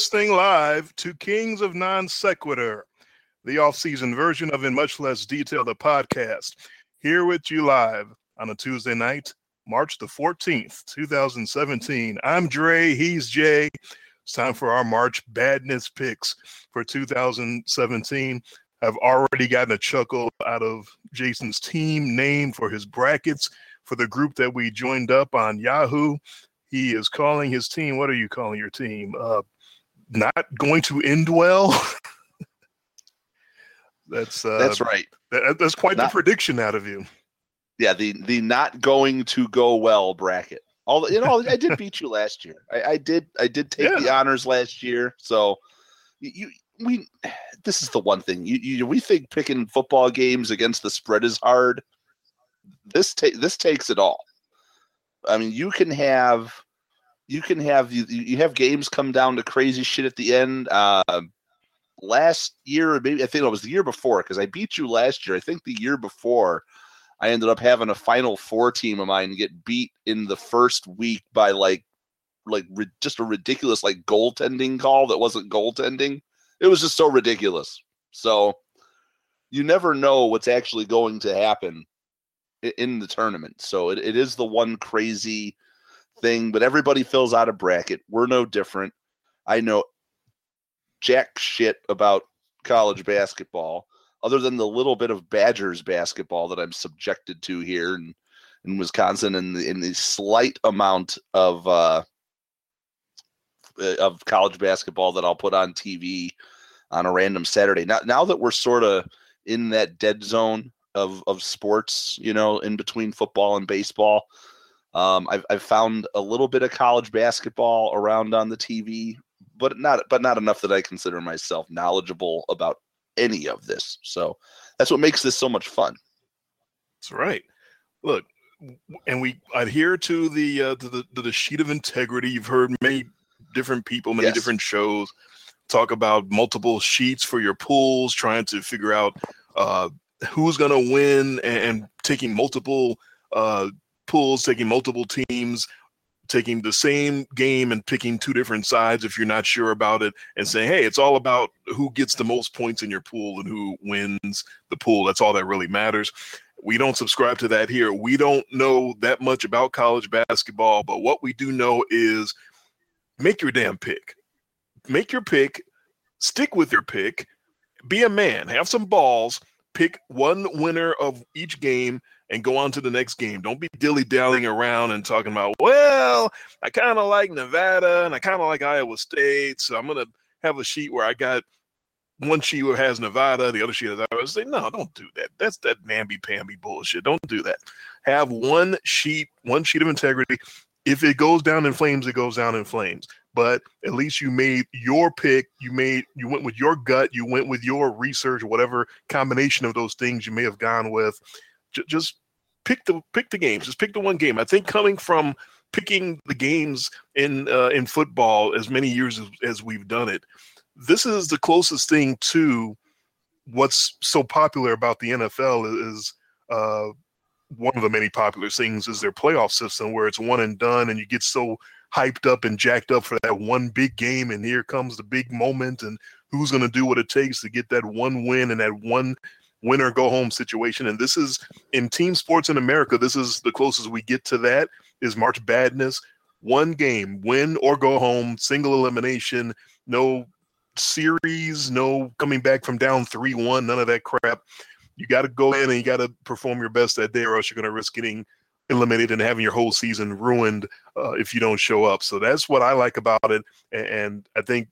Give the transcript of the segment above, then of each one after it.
Listening live to Kings of Non Sequitur, the off-season version of In Much Less Detail, the podcast. Here with you live on a Tuesday night, March the 14th, 2017. I'm Dre, he's Jay. It's time for our March badness picks for 2017. I've already gotten a chuckle out of Jason's team name for his brackets for the group that we joined up on Yahoo. He is calling his team. What are you calling your team? Uh, not going to end well. that's uh, That's right. that- that's quite Not- the prediction out of you. Yeah, the the not going to go well bracket. All you know, I did beat you last year. I, I did I did take the honors last year. So you, you we this is the one thing you, you we think picking football games against the spread is hard. This ta- this takes it all. I mean, you can have you can have you, you have games come down to crazy shit at the end. Uh, last year, maybe I think it was the year before, because I beat you last year. I think the year before, I ended up having a Final Four team of mine get beat in the first week by like, like just a ridiculous like goaltending call that wasn't goaltending. It was just so ridiculous. So you never know what's actually going to happen in the tournament. So it, it is the one crazy thing, but everybody fills out a bracket. We're no different. I know jack shit about college basketball other than the little bit of Badgers basketball that I'm subjected to here in, in Wisconsin and the, in the slight amount of uh, of college basketball that I'll put on TV on a random Saturday. Now, now that we're sort of in that dead zone of of sports, you know, in between football and baseball, um, I've I've found a little bit of college basketball around on the TV, but not but not enough that I consider myself knowledgeable about any of this. So that's what makes this so much fun. That's right. Look, and we adhere to the uh, to the to the sheet of integrity. You've heard many different people, many Yes. different shows talk about multiple sheets for your pools, trying to figure out uh, who's going to win, and, and taking multiple uh, pools, taking multiple teams, taking the same game and picking two different sides if you're not sure about it, and saying, "Hey, it's all about who gets the most points in your pool and who wins the pool. That's all that really matters." We don't subscribe to that here. We don't know that much about college basketball, but what we do know is make your damn pick. Make your pick, stick with your pick, be a man, have some balls, pick one winner of each game and go on to the next game. Don't be dilly dallying around and talking about, well, I kind of like Nevada and I kind of like Iowa State. So I'm going to have a sheet where I got one sheet where has Nevada, the other sheet has Iowa State. No, don't do that. That's that namby pamby bullshit. Don't do that. Have one sheet, one sheet of integrity. If it goes down in flames, it goes down in flames. But at least you made your pick. You made you went with your gut. You went with your research, whatever combination of those things you may have gone with. J- just pick the pick the games. Just pick the one game. I think coming from picking the games in uh, in football as many years as, as we've done it, this is the closest thing to what's so popular about the NFL is uh, one of the many popular things is their playoff system where it's one and done, and you get so hyped up and jacked up for that one big game, and here comes the big moment, and who's going to do what it takes to get that one win and that one win or go home situation. And this is in team sports in America. This is the closest we get to that. Is March Badness one game, win or go home, single elimination, no series, no coming back from down three one, none of that crap. you got to go in and you got to perform your best that day, or else you're going to risk getting eliminated and having your whole season ruined uh, if you don't show up. So that's what I like about it, and, and I think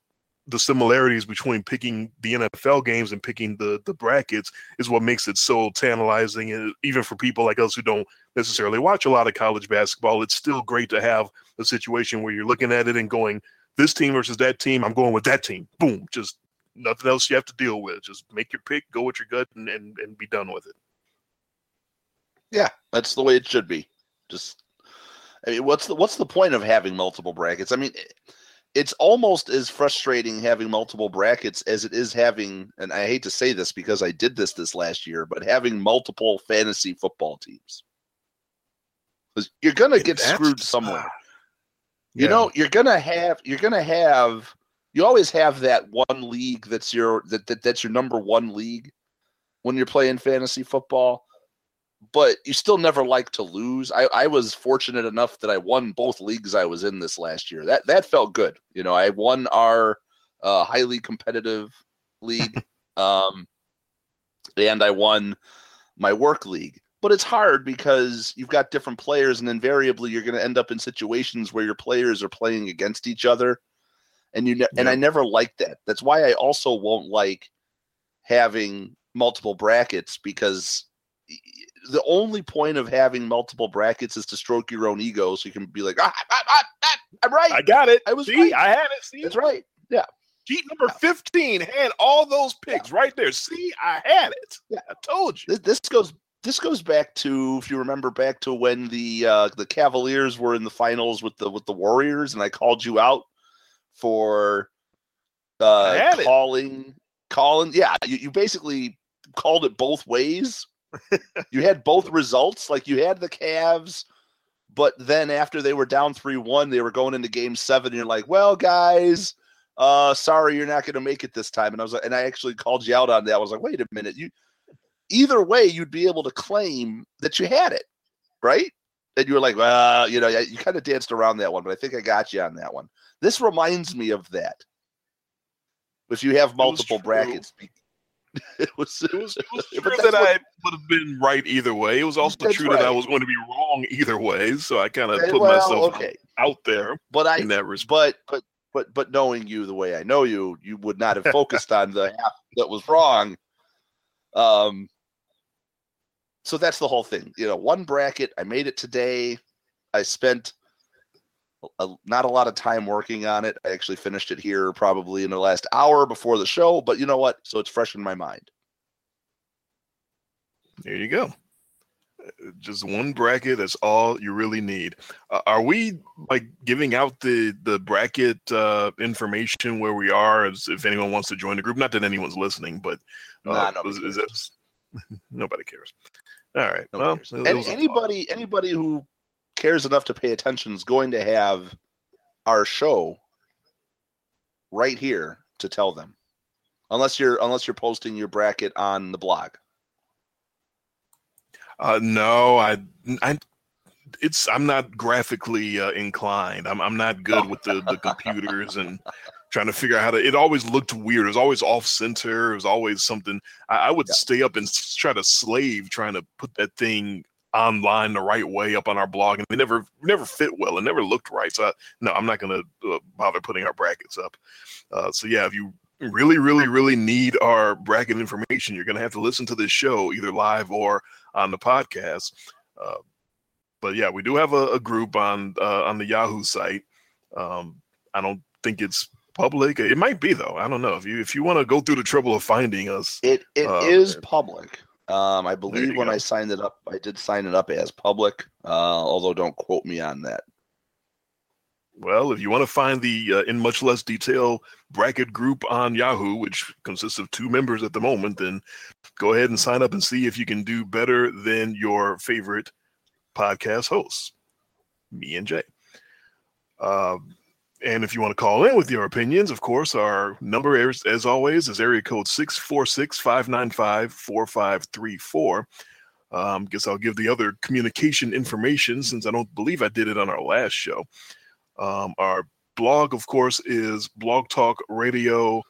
the similarities between picking the NFL games and picking the the brackets is what makes it so tantalizing. And even for people like us who don't necessarily watch a lot of college basketball, it's still great to have a situation where you're looking at it and going, this team versus that team, I'm going with that team. Boom, just nothing else you have to deal with. Just make your pick, go with your gut, and and, and be done with it. Yeah, that's the way it should be. Just, I mean, what's the what's the point of having multiple brackets? I mean, it's almost as frustrating having multiple brackets as it is having, and I hate to say this because I did this this last year, but having multiple fantasy football teams. Because you're gonna get screwed somewhere. You yeah. know, you're gonna have you're gonna have you always have that one league that's your that, that that's your number one league when you're playing fantasy football but you still never like to lose. I, I was fortunate enough that I won both leagues I was in this last year. That that felt good. You know, I won our uh, highly competitive league, um, and I won my work league. But it's hard because you've got different players, and invariably you're going to end up in situations where your players are playing against each other, and you ne- yeah. and I never liked that. That's why I also won't like having multiple brackets because the only point of having multiple brackets is to stroke your own ego, so you can be like, ah, ah, ah, ah I'm right. I got it. I was See, right. I had it. See, that's right. Yeah. Sheet number 15 had all those picks yeah. right there. See, I had it. Yeah. I told you. This, this, goes this goes back to if you remember back to when the uh the Cavaliers were in the finals with the with the Warriors and I called you out for uh calling it. calling yeah, you, you basically called it both ways you had both results. Like you had the Cavs, but then after they were down 3 1, they were going into game seven. And you're like, well, guys, uh, sorry, you're not going to make it this time. And I was like, and I actually called you out on that. I was like, wait a minute. You, either way, you'd be able to claim that you had it, right? And you were like, well, you know, you kind of danced around that one, but I think I got you on that one. This reminds me of that. If you have multiple brackets, it was it was, it was true that what, I would have been right either way. It was also true right. that I was going to be wrong either way. So I kind of put well, myself okay. out there. But I in that but but but but knowing you the way I know you, you would not have focused on the half that was wrong. Um. So that's the whole thing. You know, one bracket. I made it today. I spent a, not a lot of time working on it. I actually finished it here probably in the last hour before the show, but you know what? So it's fresh in my mind. There you go. Just one bracket. That's all you really need. Uh, are we like giving out the the bracket uh, information where we are? As if anyone wants to join the group, not that anyone's listening, but uh, nah, is, is nobody cares. All right. Nobody well, cares. anybody anybody who cares enough to pay attention is going to have our show right here to tell them. Unless you're unless you're posting your bracket on the blog. Uh no i i it's i'm not graphically uh, inclined. I'm i'm not good with the the computers and trying to figure out how to it always looked weird. It was always off center. It was always something. I, I would yeah. stay up and try to slave trying to put that thing online the right way up on our blog, and they never never fit well and never looked right. So I, no, I'm not going to uh, bother putting our brackets up. Uh, so yeah, if you really, really, really need our bracket information, you're going to have to listen to this show either live or on the podcast. Uh, but yeah, we do have a, a group on uh, on the Yahoo site. Um, I don't think it's public. It might be though. I don't know if you if you want to go through the trouble of finding us. It it uh, is public. Um, I believe when go. I signed it up, I did sign it up as public. Uh, although don't quote me on that. Well, if you want to find the uh, in much less detail bracket group on Yahoo, which consists of two members at the moment, then go ahead and sign up and see if you can do better than your favorite podcast hosts, me and Jay. Uh, and if you want to call in with your opinions, of course, our number, as, as always, is area code 646 595 4534. Um, guess I'll give the other communication information since I don't believe I did it on our last show. Um, our blog, of course, is Blog Talk Radio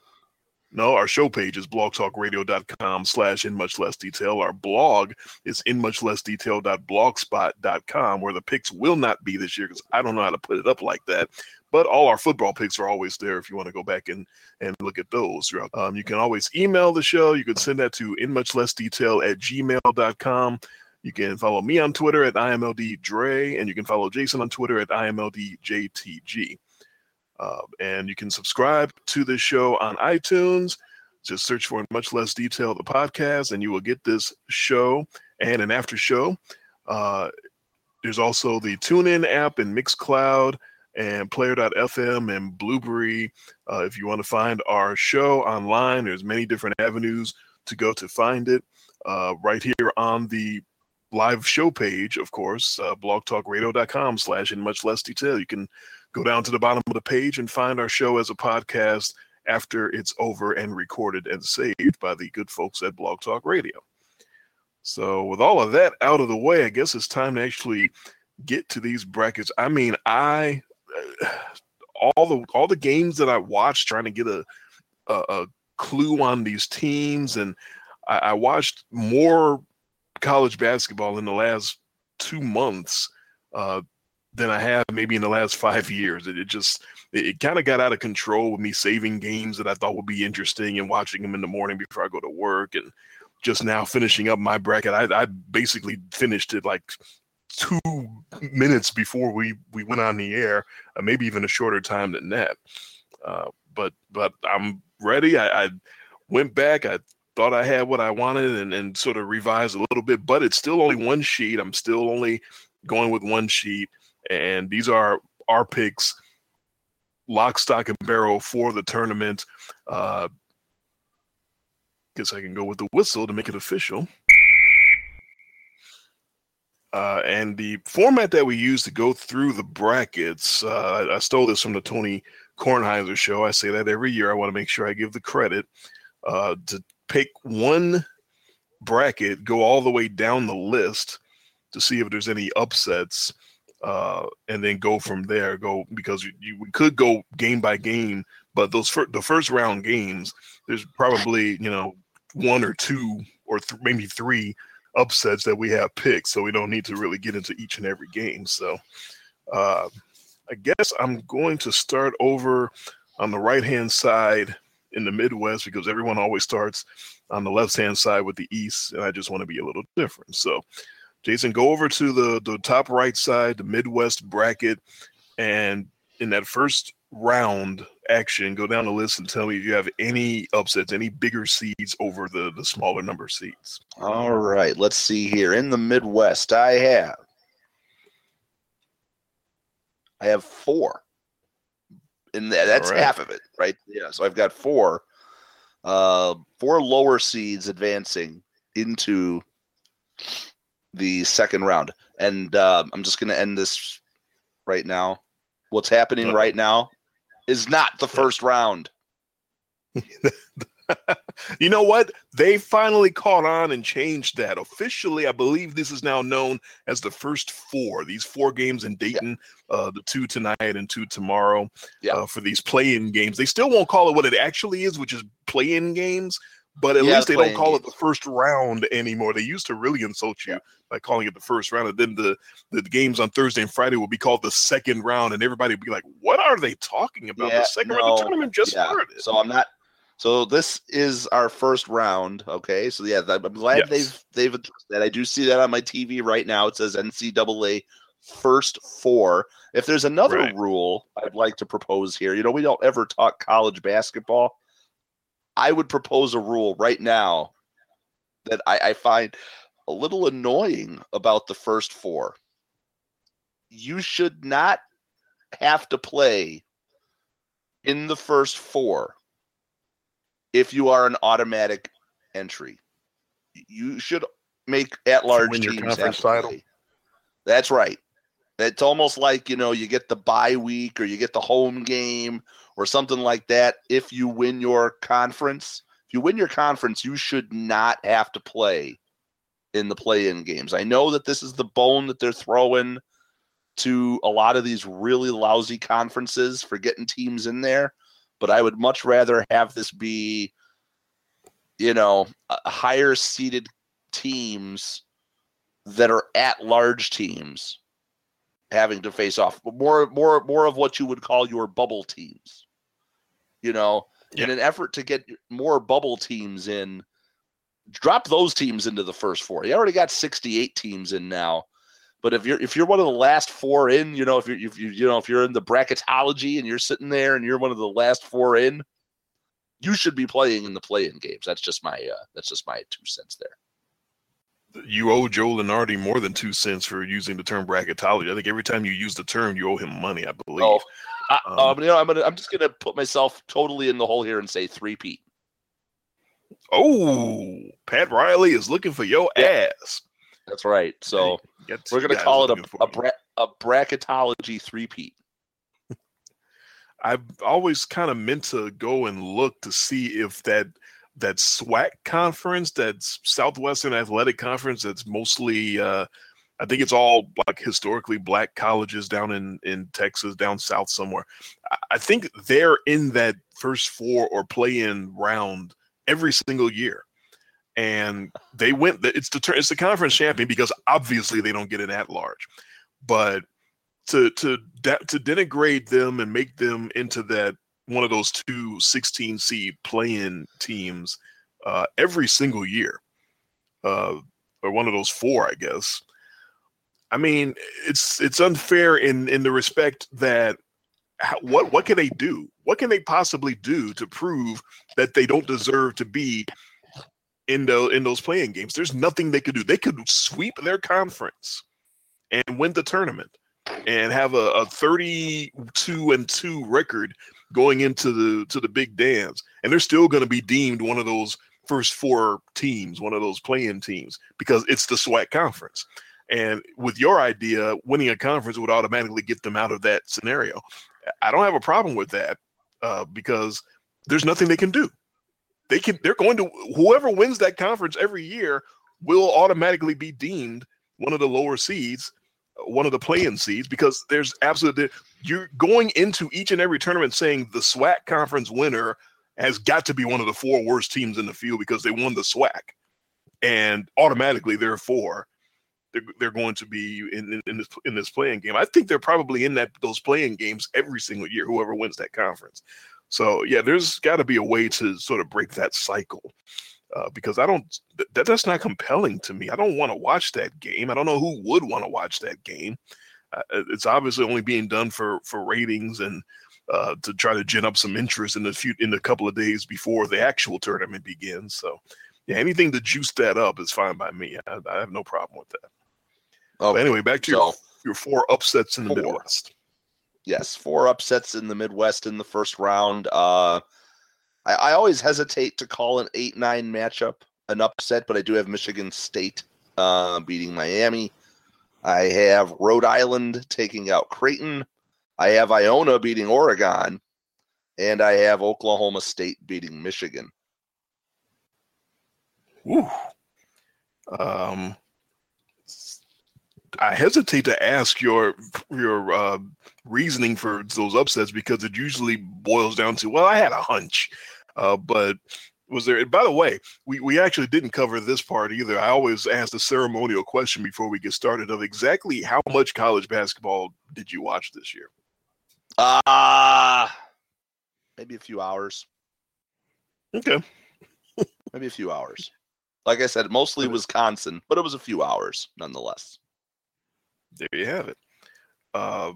No, our show page is blogtalkradio.com slash in much less detail. Our blog is in much less detail.blogspot.com, where the pics will not be this year because I don't know how to put it up like that. But all our football picks are always there if you want to go back and, and look at those. Um, you can always email the show. You can send that to in much less detail at gmail.com. You can follow me on Twitter at IMLD Dre, and you can follow Jason on Twitter at IMLDJTG. Uh, and you can subscribe to this show on iTunes. Just search for in Much Less Detail, the podcast, and you will get this show and an after show. Uh, there's also the TuneIn app and Mixcloud and Player.fm and Blubrry. Uh, if you want to find our show online, there's many different avenues to go to find it. Uh, right here on the live show page, of course, uh, blogtalkradio.com slash in much less detail. You can go down to the bottom of the page and find our show as a podcast after it's over and recorded and saved by the good folks at Blog Talk Radio. So, with all of that out of the way, I guess it's time to actually get to these brackets. I mean, I all the all the games that I watched trying to get a a, a clue on these teams, and I, I watched more college basketball in the last two months uh, than I have maybe in the last five years. It, it just it, it kind of got out of control with me saving games that I thought would be interesting and watching them in the morning before I go to work and just now finishing up my bracket. I, I basically finished it like two minutes before we we went on the air, uh, maybe even a shorter time than that. Uh, but but I'm ready. I, I went back. I thought I had what I wanted and, and sort of revised a little bit, but it's still only one sheet. I'm still only going with one sheet. And these are our picks, lock, stock, and barrel for the tournament. Uh, guess I can go with the whistle to make it official. Uh, and the format that we use to go through the brackets, uh, I stole this from the Tony Kornheiser show. I say that every year. I want to make sure I give the credit uh, to pick one bracket, go all the way down the list to see if there's any upsets, uh, and then go from there. Go because you, you could go game by game, but those fir- the first round games, there's probably you know one or two or th- maybe three upsets that we have picked, so we don't need to really get into each and every game. So, uh, I guess I'm going to start over on the right hand side in the Midwest because everyone always starts on the left hand side with the East, and I just want to be a little different. So, Jason, go over to the the top right side, the Midwest bracket, and in that first round action, go down the list and tell me if you have any upsets, any bigger seeds over the the smaller number seeds. All right, let's see here. In the Midwest, I have I have four and that's right. half of it, right? Yeah. So I've got four, uh, four lower seeds advancing into the second round, and uh, I'm just going to end this right now. What's happening right now is not the first round. you know what? They finally caught on and changed that. Officially, I believe this is now known as the first four. These four games in Dayton, yeah. uh, the two tonight and two tomorrow yeah. uh, for these play in games. They still won't call it what it actually is, which is play in games, but at yeah, least they don't call it the first round anymore. They used to really insult you by calling it the first round. And then the, the games on Thursday and Friday will be called the second round, and everybody will be like, what are they talking about? the second no, round of the tournament just started. So I'm not so this is our first round. Okay, so yeah, I'm glad yes. they've they've addressed that. I do see that on my TV right now. It says NCAA first four. If there's another right. rule I'd like to propose here, you know, we don't ever talk college basketball. I would propose a rule right now that I, I find a little annoying about the first four. You should not have to play in the first four if you are an automatic entry. You should make at large win your conference title. That's right. It's almost like you know you get the bye week or you get the home game or something like that. If you win your conference, if you win your conference, you should not have to play in the play-in games. I know that this is the bone that they're throwing to a lot of these really lousy conferences for getting teams in there but I would much rather have this be you know, higher seeded teams that are at large teams having to face off more more more of what you would call your bubble teams you know yeah. in an effort to get more bubble teams in drop those teams into the first four you already got 68 teams in now but if you're if you're one of the last four in you know if you're if you you know if you're in the bracketology and you're sitting there and you're one of the last four in you should be playing in the play-in games that's just my uh that's just my two cents there you owe Joe Lunardi more than two cents for using the term bracketology. I think every time you use the term, you owe him money. I believe. Oh, I, um, um, you know, I'm gonna, I'm just gonna put myself totally in the hole here and say three-peat. Oh, Pat Riley is looking for your yeah. ass. That's right. So we're gonna call it a a, bra- a bracketology three-peat. I've always kind of meant to go and look to see if that that SWAC conference, that's Southwestern Athletic Conference, that's mostly uh, I think it's all like historically black colleges down in in Texas, down south somewhere. I think they're in that first four or play in round every single year, and they went. It's the it's the conference champion because obviously they don't get an at large, but to to to denigrate them and make them into that one of those two 16 seed play-in teams uh, every single year, uh, or one of those four, I guess. I mean, it's it's unfair in in the respect that how, what what can they do? What can they possibly do to prove that they don't deserve to be in the in those play-in games? There's nothing they could do. They could sweep their conference and win the tournament and have a, a 32 and 2 record going into the to the big dance, and they're still going to be deemed one of those first four teams, one of those play-in teams, because it's the SWAC conference. And with your idea, winning a conference would automatically get them out of that scenario. I don't have a problem with that uh, because there's nothing they can do. They can. They're going to whoever wins that conference every year will automatically be deemed one of the lower seeds one of the play-in seeds because there's absolutely you're going into each and every tournament saying the SWAC conference winner has got to be one of the four worst teams in the field because they won the SWAC, and automatically therefore they're, they're going to be in, in, in this in this play-in game. I think they're probably in that those play-in games every single year. Whoever wins that conference. So yeah, there's got to be a way to sort of break that cycle uh, because I don't that that's not compelling to me. I don't want to watch that game. I don't know who would want to watch that game. Uh, it's obviously only being done for for ratings and uh, to try to gin up some interest in the few in the couple of days before the actual tournament begins. So, yeah, anything to juice that up is fine by me. I, I have no problem with that. Oh, anyway, back to so, your your four upsets in the four. Midwest. Yes, four upsets in the Midwest in the first round. Uh, I, I always hesitate to call an eight nine matchup an upset, but I do have Michigan State uh, beating Miami. I have Rhode Island taking out Creighton. I have Iona beating Oregon, and I have Oklahoma State beating Michigan. Ooh. Um, I hesitate to ask your your uh, reasoning for those upsets because it usually boils down to well, I had a hunch. Uh, but was there? by the way, we, we actually didn't cover this part either. I always ask the ceremonial question before we get started of exactly how much college basketball did you watch this year? Ah, uh, maybe a few hours. Okay, maybe a few hours. Like I said, mostly Wisconsin, but it was a few hours nonetheless. There you have it. Uh,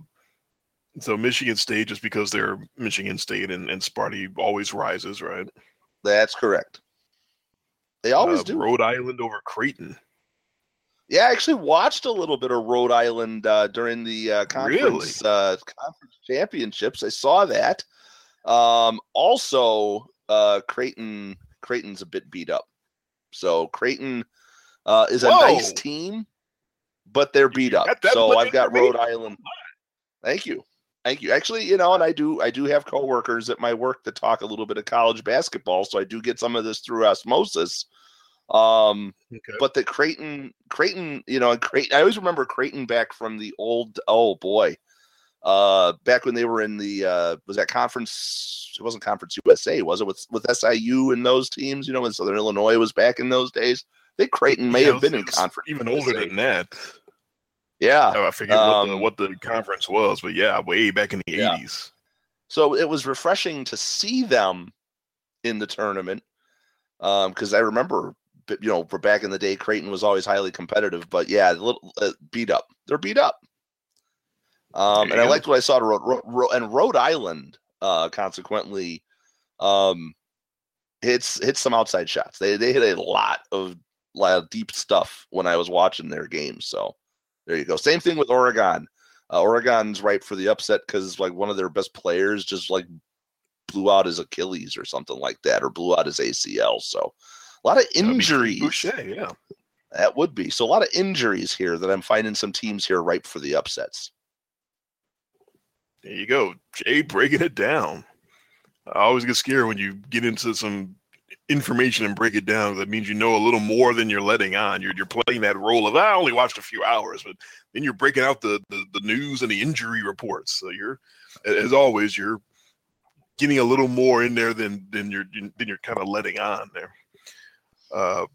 so Michigan State, just because they're Michigan State and, and Sparty always rises, right? That's correct. They always uh, do. Rhode Island over Creighton. Yeah, I actually watched a little bit of Rhode Island uh, during the uh, conference really? uh, conference championships. I saw that. Um, also, uh, Creighton Creighton's a bit beat up. So Creighton uh, is a Whoa. nice team, but they're beat up. so I've got Rhode Island. Thank you. Thank you. Actually, you know, and I do I do have coworkers at my work that talk a little bit of college basketball, so I do get some of this through osmosis. Um, okay. but the Creighton, Creighton, you know, Creighton. I always remember Creighton back from the old. Oh boy, uh, back when they were in the uh, was that conference? It wasn't Conference USA, was it? With with SIU and those teams, you know, when Southern Illinois was back in those days. I think Creighton may Yeah, have been in conference. even older than that. Yeah. I forget what, the, Um, what the conference was, but yeah, way back in the Yeah. 80s. So it was refreshing to see them in the tournament because I remember, you know, for back in the day, Creighton was always highly competitive, but yeah, a little uh, beat up. They're beat up. Um, and I liked what I saw to Rhode- and Rhode Island. Uh, consequently, um, hits hits some outside shots. They they hit a lot of lot of deep stuff when I was watching their games. So there you go. Same thing with Oregon. Uh, Oregon's ripe for the upset because like one of their best players just like blew out his Achilles or something like that, or blew out his ACL. So a lot of injuries. Boucher, yeah. That would be so a lot of injuries here that I'm finding some teams here ripe for the upsets. There you go. Jay breaking it down. I always get scared when you get into some information and break it down. That means you know a little more than you're letting on. You're, you're playing that role of, I only watched a few hours, but then you're breaking out the, the, the news and the injury reports. So you're, as always, you're getting a little more in there than, than you're, than you're kind of letting on there. Uh,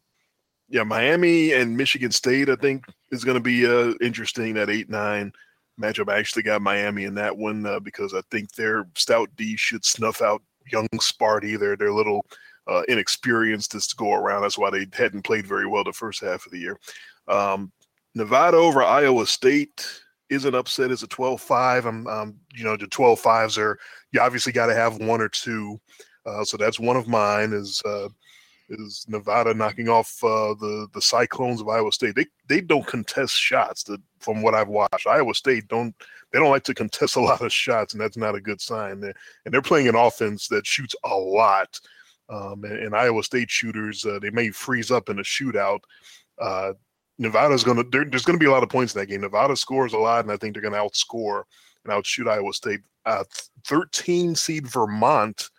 yeah, Miami and Michigan State, I think, is going to be uh, interesting. That 8 9 matchup. I actually got Miami in that one uh, because I think their stout D should snuff out young Sparty. They're a little uh, inexperienced to go around. That's why they hadn't played very well the first half of the year. Um, Nevada over Iowa State is an upset. It's a 12-5. I'm, um, you know, the 12-5s are you obviously got to have one or two. Uh, so that's one of mine. Is uh, is Nevada knocking off uh, the the Cyclones of Iowa State? They they don't contest shots. The, from what I've watched, Iowa State don't they don't like to contest a lot of shots, and that's not a good sign. And they're playing an offense that shoots a lot. Um, and, and Iowa State shooters, uh, they may freeze up in a shootout. Uh, Nevada's going to there's going to be a lot of points in that game. Nevada scores a lot, and I think they're going to outscore and outshoot Iowa State. Uh, 13 seed Vermont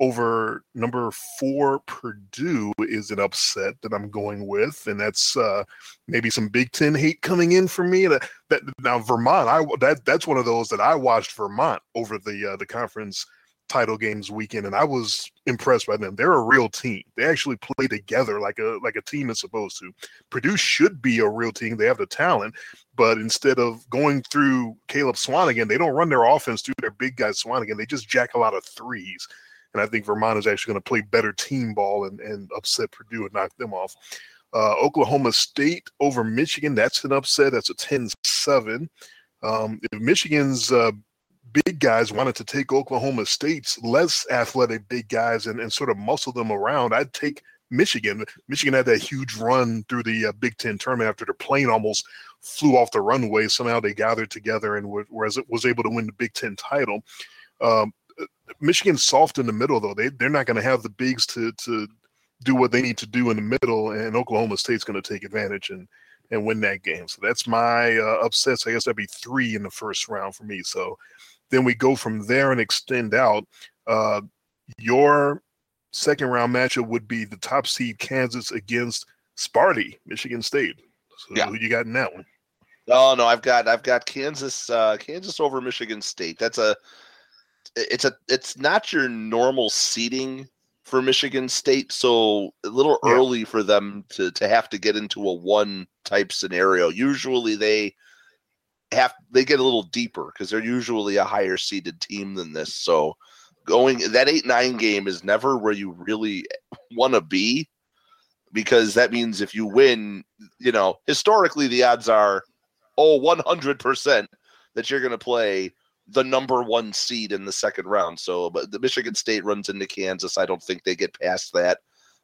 over number four Purdue is an upset that I'm going with, and that's uh, maybe some Big Ten hate coming in for me. That, that now Vermont, I that that's one of those that I watched Vermont over the uh, the conference title games weekend, and I was impressed by them. They're a real team. They actually play together like a like a team is supposed to. Purdue should be a real team. They have the talent, but instead of going through Caleb Swanigan, they don't run their offense through their big guy Swanigan. They just jack a lot of threes. And I think Vermont is actually going to play better team ball and, and upset Purdue and knock them off. Uh, Oklahoma State over Michigan, that's an upset. That's a 10 7. Um, if Michigan's uh, big guys wanted to take Oklahoma State's less athletic big guys and, and sort of muscle them around, I'd take Michigan. Michigan had that huge run through the uh, Big Ten tournament after their plane almost flew off the runway. Somehow they gathered together and were, was, was able to win the Big Ten title. Um, Michigan's soft in the middle, though. They, they're not going to have the bigs to, to do what they need to do in the middle, and Oklahoma State's going to take advantage and, and win that game. So that's my uh, upsets. I guess that'd be three in the first round for me. So then we go from there and extend out. Uh, your second round matchup would be the top seed Kansas against Sparty, Michigan State. So Yeah. who you got in that one? Oh no, I've got I've got Kansas uh, Kansas over Michigan State. That's a it's a it's not your normal seating for Michigan State, so a little Yeah. early for them to to have to get into a one type scenario. Usually they have they get a little deeper because they're usually a higher seeded team than this. So going that eight nine game is never where you really want to be because that means if you win, you know, historically the odds are oh 100% that you're going to play the number one seed in the second round. So, but the Michigan State runs into Kansas. I don't think they get past that.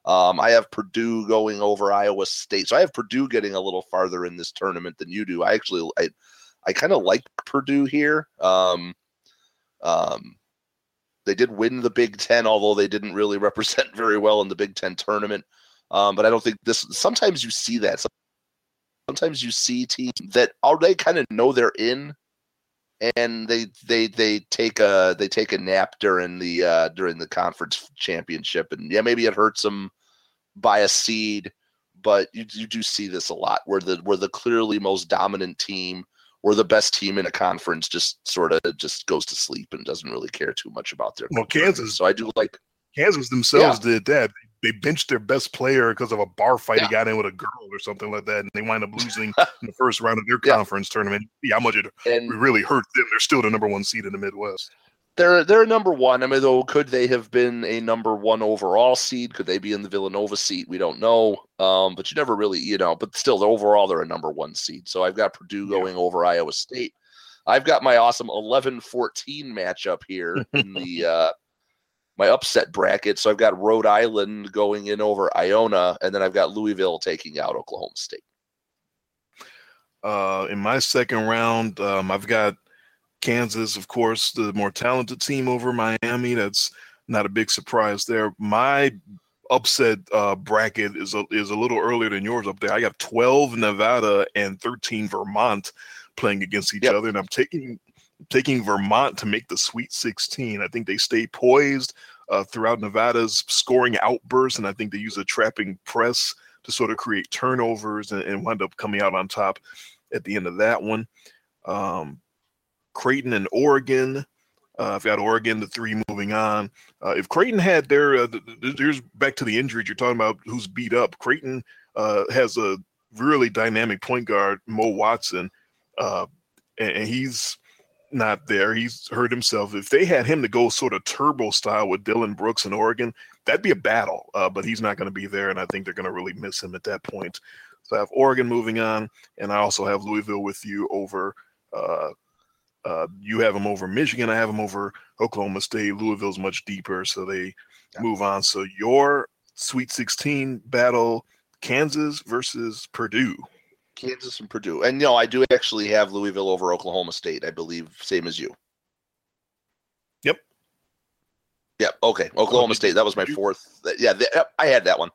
Um, I have Purdue going over Iowa State. So I have Purdue getting a little farther in this tournament than you do. I actually, I, I kind of like Purdue here. Um, um, they did win the Big Ten, although they didn't really represent very well in the Big Ten tournament. Um, but I don't think this. Sometimes you see that. Sometimes you see teams that already kind of know they're in, and they they they take a they take a nap during the uh, during the conference championship, and yeah, maybe it hurts them by a seed, but you you do see this a lot where the where the clearly most dominant team or the best team in a conference just sort of just goes to sleep and doesn't really care too much about their. Well, Kansas. So I do like Kansas themselves yeah. did that. They benched their best player because of a bar fight yeah. he got in with a girl or something like that, and they wind up losing in the first round of their yeah. conference tournament. Yeah, how much it and, really hurt them. They're still the number one seed in the Midwest. They're they're number one. I mean, though, could they have been a number one overall seed? Could they be in the Villanova seat? We don't know. Um, but you never really, you know. But still, overall, they're a number one seed. So I've got Purdue going over Iowa State. I've got my awesome 11-14 matchup here in the uh, my upset bracket. So I've got Rhode Island going in over Iona, and then I've got Louisville taking out Oklahoma State. Uh, in my second round, um, I've got Kansas, of course, the more talented team over Miami. That's not a big surprise there. My upset uh, bracket is a, is a little earlier than yours up there. I got 12 Nevada and 13 Vermont playing against each yep. other, and I'm taking taking Vermont to make the Sweet 16. I think they stay poised uh, throughout Nevada's scoring outbursts, and I think they use a trapping press to sort of create turnovers and, and wind up coming out on top at the end of that one. Um, Creighton and Oregon. Uh, I've got Oregon, the three moving on. Uh, if Creighton had their, uh, there's back to the injuries you're talking about, who's beat up. Creighton uh, has a really dynamic point guard, Mo Watson, uh, and, and, he's not there. He's hurt himself. If they had him to go sort of turbo style with Dillon Brooks in Oregon, that'd be a battle. Uh, but he's not going to be there, and I think they're going to really miss him at that point. So I have Oregon moving on, and I also have Louisville with you over uh, you have them over Michigan. I have them over Oklahoma State. Louisville's much deeper, so they yeah. move on. So your Sweet 16 battle, Kansas versus Purdue. Kansas and Purdue. And no, I do actually have Louisville over Oklahoma State, I believe, same as you. Yep. Yep. Okay. Oklahoma State. That was my fourth. Yeah, I had that one.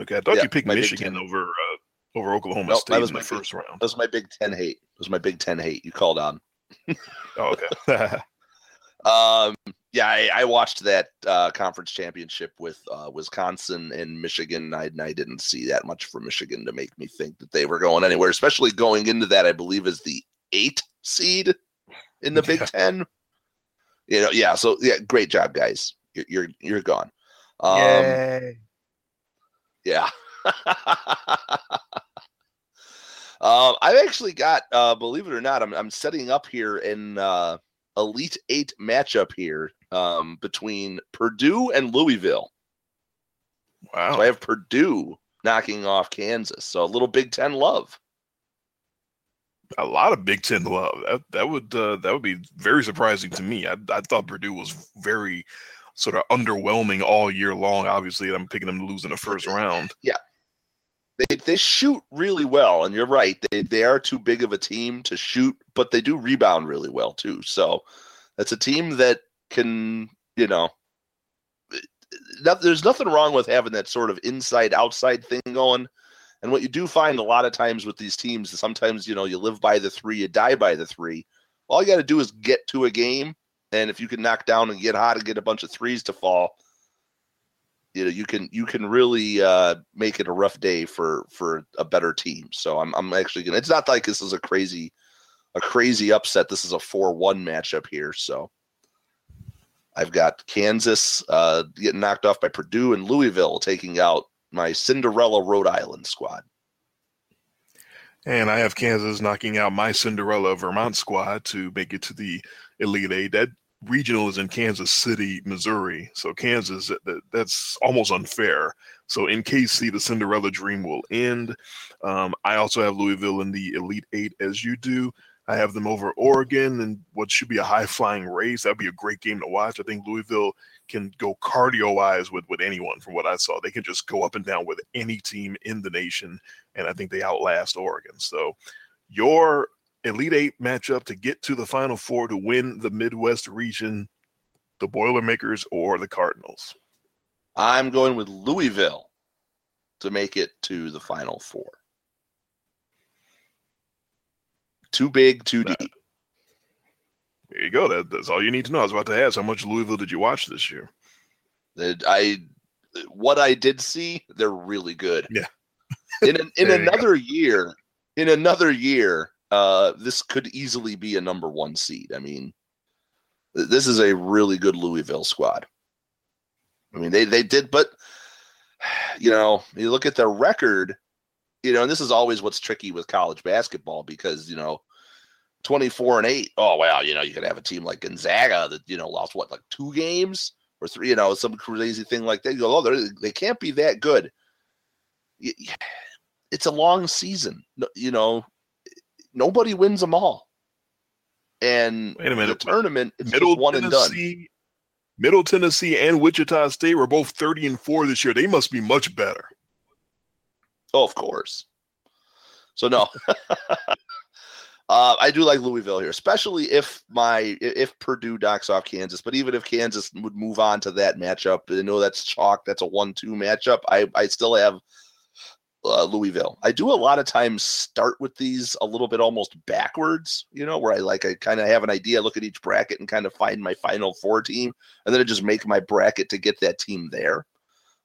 Okay. I thought you picked Michigan over uh, over Oklahoma nope, State that was my first round. That was my Big Ten hate. That was my Big Ten hate. You called on. oh, okay. um, yeah, I, I watched that uh, conference championship with uh, Wisconsin and Michigan. I, I didn't see that much from Michigan to make me think that they were going anywhere, especially going into that. I believe is the eight seed in the Big Ten. You know, yeah. So yeah, great job, guys. You're you're, you're gone. Um, Yay. Yeah. Uh, I've actually got, uh, believe it or not, I'm, I'm setting up here in uh, Elite Eight matchup here um, between Purdue and Louisville. Wow. So I have Purdue knocking off Kansas. So a little Big Ten love. A lot of Big Ten love. That that would uh, that would be very surprising to me. I, I thought Purdue was very sort of underwhelming all year long. Obviously, I'm picking them to lose in the first round. Yeah, they they shoot really well, and you're right. They they are too big of a team to shoot, but they do rebound really well too. So that's a team that can, you know, eh, not, there's nothing wrong with having that sort of inside outside thing going. And what you do find a lot of times with these teams is sometimes you know you live by the three, you die by the three. All you got to do is get to a game, and if you can knock down and get hot and get a bunch of threes to fall, you know you can you can really uh, make it a rough day for for a better team. So I'm I'm actually gonna. It's not like this is a crazy a crazy upset. This is a four one matchup here. So I've got Kansas uh, getting knocked off by Purdue and Louisville taking out my Cinderella Rhode Island squad. And I have Kansas knocking out my Cinderella Vermont squad to make it to the Elite Eight. That regional is in Kansas City, Missouri. So Kansas, that, that's almost unfair. So in KC, the Cinderella dream will end. Um, I also have Louisville in the Elite Eight, as you do. I have them over Oregon and what should be a high flying race. That'd be a great game to watch. I think Louisville can go cardio wise with, with anyone from what I saw. They can just go up and down with any team in the nation. And I think they outlast Oregon. So your Elite Eight matchup to get to the Final Four to win the Midwest region, the Boilermakers or the Cardinals? I'm going with Louisville to make it to the Final Four. Too big, too deep. There you go. That, that's all you need to know. I was about to ask, how much Louisville did you watch this year? That I what I did see, they're really good. Yeah. in an, in another year, in another year, uh, this could easily be a number one seed. I mean, this is a really good Louisville squad. I mean, they they did, but you know, you look at their record, you know, and this is always what's tricky with college basketball because you know, twenty four and eight. Oh well, you know, you could have a team like Gonzaga that you know lost what like two games or three, you know, some crazy thing like that. You go, oh, they can't be that good. It's a long season, you know. Nobody wins them all. And Wait a minute. the tournament, it's Middle one and done. Tennessee, Middle Tennessee and Wichita State were both 30 and 4 this year. They must be much better. Oh, of course. So no, uh, I do like Louisville here, especially if my if Purdue knocks off Kansas. But even if Kansas would move on to that matchup, I know that's chalk. That's a one-two matchup. I I still have uh, Louisville. I do a lot of times start with these a little bit almost backwards, you know, where I like I kind of have an idea, look at each bracket, and kind of find my final four team, and then I just make my bracket to get that team there.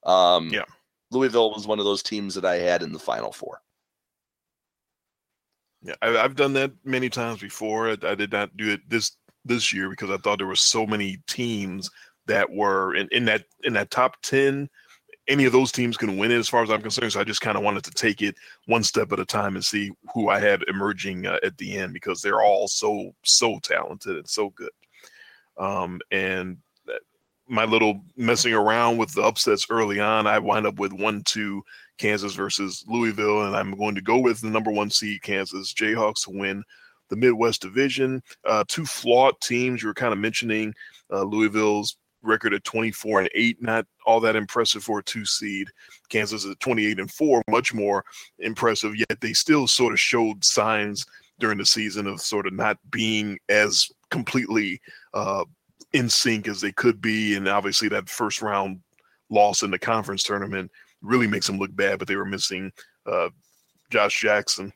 Um, Yeah. Louisville was one of those teams that I had in the final four. Yeah, I, I've done that many times before. I, I did not do it this this year because I thought there were so many teams that were in, in that in that top ten. Any of those teams can win it, as far as I'm concerned. So I just kind of wanted to take it one step at a time and see who I had emerging uh, at the end because they're all so so talented and so good. Um, and my little messing around with the upsets early on, I wind up with one two Kansas versus Louisville, and I'm going to go with the number one seed Kansas Jayhawks to win the Midwest Division. Uh, two flawed teams you were kind of mentioning. Uh, Louisville's record at 24 and 8, not all that impressive for a two seed. Kansas at 28 and 4, much more impressive, yet they still sort of showed signs during the season of sort of not being as completely uh, in sync as they could be. And obviously, that first round loss in the conference tournament really makes them look bad, but they were missing uh, Josh Jackson.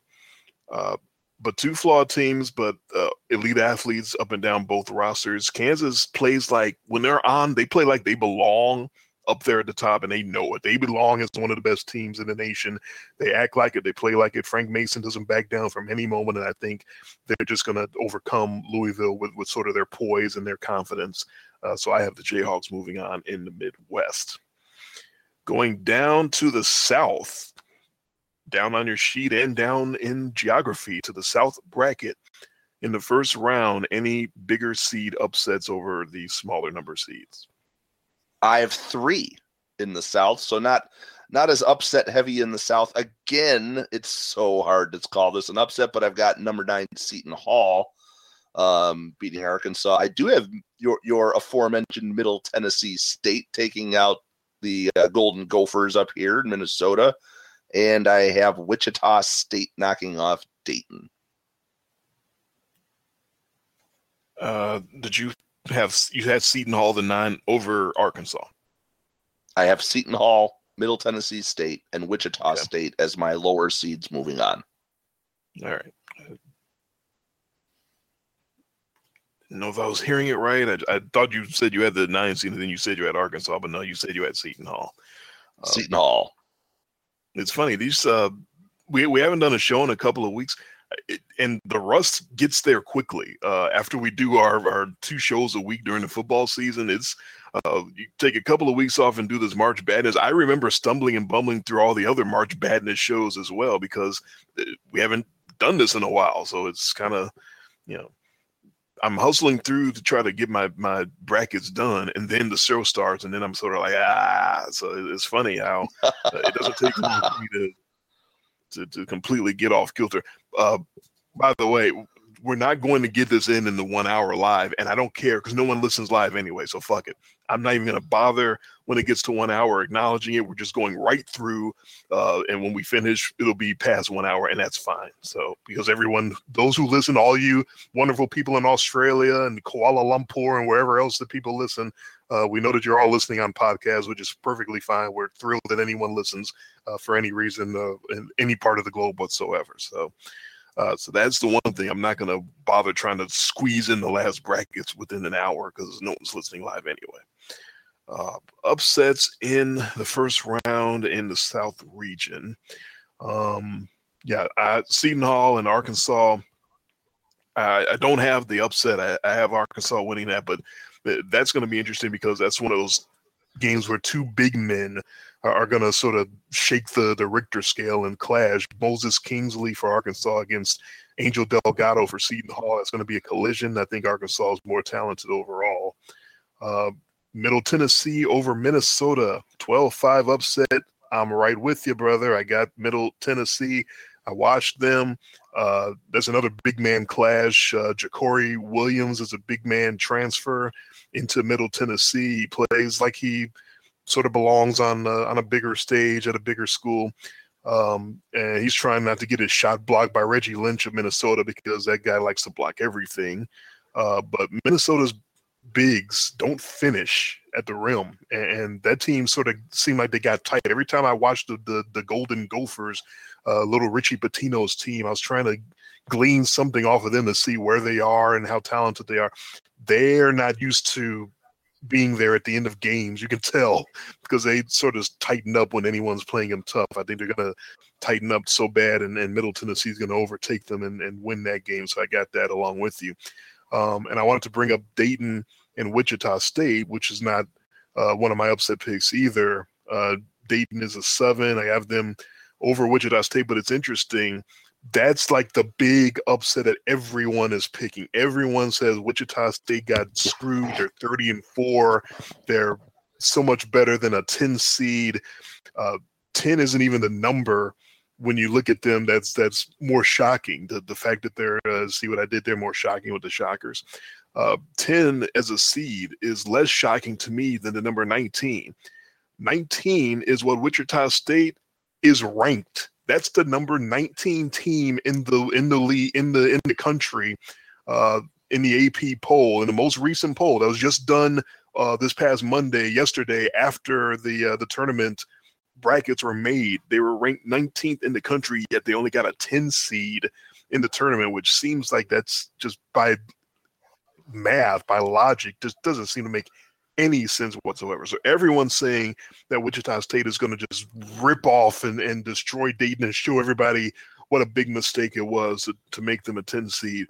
Uh, but two flawed teams, but uh, elite athletes up and down both rosters. Kansas plays like when they're on, they play like they belong up there at the top, and they know it. They belong as one of the best teams in the nation. They act like it. They play like it. Frank Mason doesn't back down from any moment, and I think they're just going to overcome Louisville with, with sort of their poise and their confidence. Uh, so I have the Jayhawks moving on in the Midwest. Going down to the South, down on your sheet and down in geography to the South bracket. In the first round, any bigger seed upsets over the smaller number seeds? I have three in the South, so not not as upset heavy in the South. Again, it's so hard to call this an upset, but I've got number nine Seton Hall um, beating Arkansas. I do have your your aforementioned Middle Tennessee State taking out the uh, Golden Gophers up here in Minnesota, and I have Wichita State knocking off Dayton. Uh, did you have you had Seton Hall the nine over Arkansas? I have Seton Hall, Middle Tennessee State, and Wichita Okay. State as my lower seeds moving on. All right. Didn't know if I was hearing it right. I, I thought you said you had the nine seed, and then you said you had Arkansas, but no, you said you had Seton Hall. Uh, Seton Hall. It's funny these uh, we we haven't done a show in a couple of weeks, it, and the rust gets there quickly. Uh, after we do our our two shows a week during the football season, it's uh, you take a couple of weeks off and do this March Madness. I remember stumbling and bumbling through all the other March Madness shows as well because uh, we haven't done this in a while. So it's kind of you know. I'm hustling through to try to get my my brackets done, and then the show starts, and then I'm sort of like ah. So it's funny how uh, it doesn't take long me to, to to completely get off kilter. Uh, by the way, we're not going to get this in in the one hour live, and I don't care because no one listens live anyway. So fuck it. I'm not even going to bother when it gets to one hour acknowledging it. We're just going right through, uh, and when we finish, it'll be past one hour, and that's fine. So because everyone, those who listen, all you wonderful people in Australia and Kuala Lumpur and wherever else that people listen, uh, we know that you're all listening on podcasts, which is perfectly fine. We're thrilled that anyone listens uh, for any reason uh, in any part of the globe whatsoever. So, uh, so that's the one thing I'm not going to bother trying to squeeze in the last brackets within an hour because no one's listening live anyway. Uh, upsets in the first round in the South region. Um, yeah, I, Seton Hall and Arkansas I, I don't have the upset. I, I have Arkansas winning that, but that's going to be interesting because that's one of those games where two big men are, going to sort of shake the the Richter scale and clash. Moses Kingsley for Arkansas against Angel Delgado for Seton Hall. That's going to be a collision. I think Arkansas is more talented overall. Uh, Middle Tennessee over Minnesota, 12 5 upset. I'm right with you, brother. I got Middle Tennessee. I watched them. Uh, there's another big man clash. Uh, JaCorey Williams is a big man transfer into Middle Tennessee. He plays like he sort of belongs on uh, on a bigger stage at a bigger school. Um, and he's trying not to get his shot blocked by Reggie Lynch of Minnesota because that guy likes to block everything. Uh, but Minnesota's bigs don't finish at the rim, and, and, that team sort of seemed like they got tight. Every time I watched the the, the Golden Gophers, uh, little Richie Pitino's team, I was trying to glean something off of them to see where they are and how talented they are. They're not used to being there at the end of games. You can tell because they sort of tighten up when anyone's playing them tough. I think they're going to tighten up so bad, and, and Middle Tennessee is going to overtake them and, and win that game. So I got that along with you. Um, and I wanted to bring up Dayton and Wichita State, which is not uh, one of my upset picks either. Uh, Dayton is a seven. I have them over Wichita State, but it's interesting. That's like the big upset that everyone is picking. Everyone says Wichita State got screwed. They're 30 and four. They're so much better than a 10 seed. Uh, 10 isn't even the number when you look at them, that's that's more shocking. The the fact that they're uh, see what I did there more shocking with the Shockers. Uh, Ten as a seed is less shocking to me than the number nineteen. Nineteen is what Wichita State is ranked. That's the number nineteen team in the in the league in the in the country. Uh, in the AP poll, in the most recent poll that was just done uh, this past Monday, yesterday after the uh, the tournament brackets were made, they were ranked 19th in the country, yet they only got a 10 seed in the tournament, which seems like that's just by math, by logic, just doesn't seem to make any sense whatsoever. So everyone's saying that Wichita State is going to just rip off and, and destroy Dayton and show everybody what a big mistake it was to, to make them a 10 seed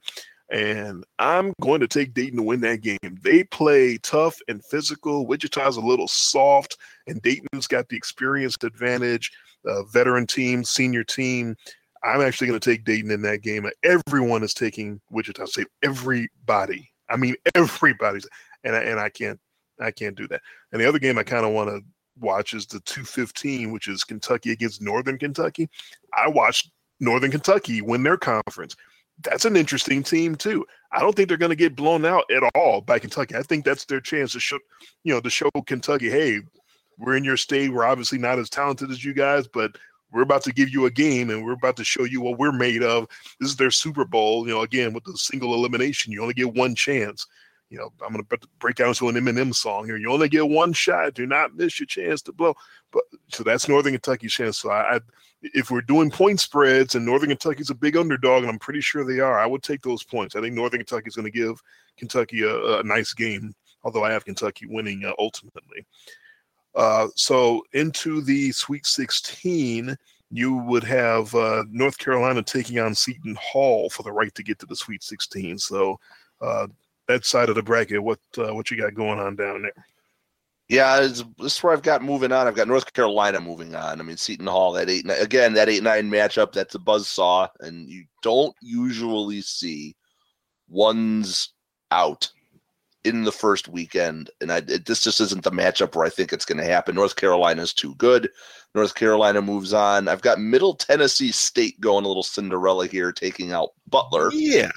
and I'm going to take Dayton to win that game. They play tough and physical. Wichita's a little soft, and Dayton's got the experienced advantage, uh, veteran team, senior team. I'm actually going to take Dayton in that game. Everyone is taking Wichita State. Everybody. I mean, everybody's. And I, and I can't I can't do that. And the other game I mm. kind of want to watch is the 215, which is Kentucky against Northern Kentucky. I watched Northern Kentucky win their conference that's an interesting team too. I don't think they're going to get blown out at all by Kentucky. I think that's their chance to show, you know, to show Kentucky, hey, we're in your state. We're obviously not as talented as you guys, but we're about to give you a game and we're about to show you what we're made of. This is their Super Bowl. You know, again with the single elimination, you only get one chance. You know, I'm going to break down to an Eminem song here. You only get one shot. Do not miss your chance to blow. But so that's Northern Kentucky's chance. So I, I if we're doing point spreads and Northern Kentucky's a big underdog, and I'm pretty sure they are, I would take those points. I think Northern Kentucky is going to give Kentucky a, a, nice game, although I have Kentucky winning uh, ultimately. Uh, so into the Sweet 16, you would have uh, North Carolina taking on Seton Hall for the right to get to the Sweet 16. So uh, that side of the bracket, what uh, what you got going on down there? Yeah, this is where I've got moving on. I've got North Carolina moving on. I mean, Seton Hall, that eight again, that eight nine matchup. That's a buzz saw, and you don't usually see ones out in the first weekend. And I, it, this just isn't the matchup where I think it's going to happen. North Carolina is too good. North Carolina moves on. I've got Middle Tennessee State going a little Cinderella here, taking out Butler. Yeah,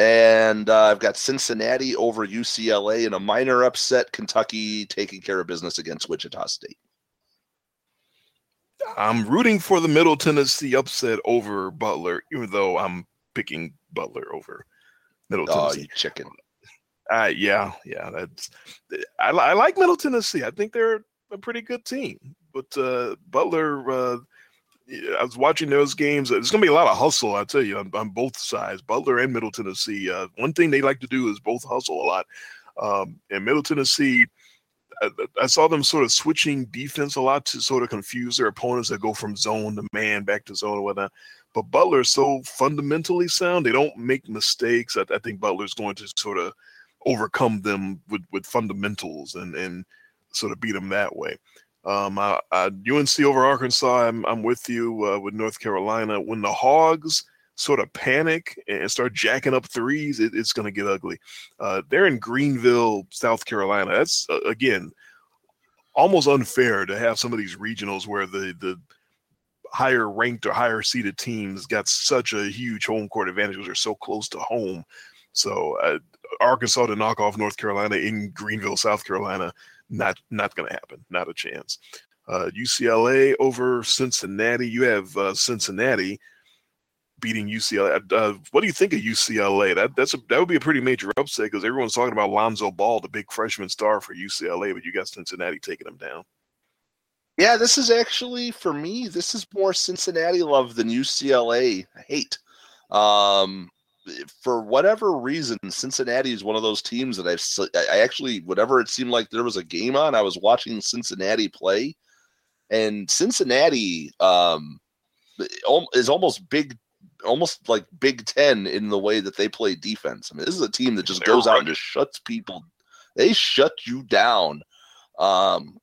and uh, I've got Cincinnati over UCLA in a minor upset. Kentucky taking care of business against Wichita State. I'm rooting for the Middle Tennessee upset over Butler, even though I'm picking Butler over Middle oh, Tennessee. You chicken. Uh, yeah, yeah. That's I, I like Middle Tennessee. I think they're a pretty good team, but uh, Butler. I was watching those games. There's going to be a lot of hustle, I tell you, on, on both sides, Butler and Middle Tennessee. Uh, one thing they like to do is both hustle a lot. Um, and Middle Tennessee, I, I, saw them sort of switching defense a lot to sort of confuse their opponents that go from zone to man back to zone and whatnot. but Butler is so fundamentally sound. They don't make mistakes. I, I think Butler's going to sort of overcome them with, with fundamentals and, and sort of beat them that way. Um, I, I, UNC over Arkansas, I'm, I'm with you uh, with North Carolina. When the Hogs sort of panic and start jacking up threes, it, it's going to get ugly. Uh, they're in Greenville, South Carolina. That's, uh, again, almost unfair to have some of these regionals where the, the higher ranked or higher seeded teams got such a huge home court advantage because they're so close to home. So uh, Arkansas to knock off North Carolina in Greenville, South Carolina, not not going to happen. Not a chance. Uh, UCLA over Cincinnati. You have uh, Cincinnati beating UCLA. Uh, what do you think of UCLA? That that's a, that would be a pretty major upset because everyone's talking about Lonzo Ball, the big freshman star for UCLA, but you got Cincinnati taking them down. Yeah, this is actually for me. This is more Cincinnati love than UCLA hate. Um, for whatever reason, Cincinnati is one of those teams that I've I actually whatever it seemed like there was a game on, I was watching Cincinnati play, and Cincinnati um, is almost big, almost like Big Ten in the way that they play defense. I mean, this is a team that just They're goes out and just shuts people. They shut you down. Um,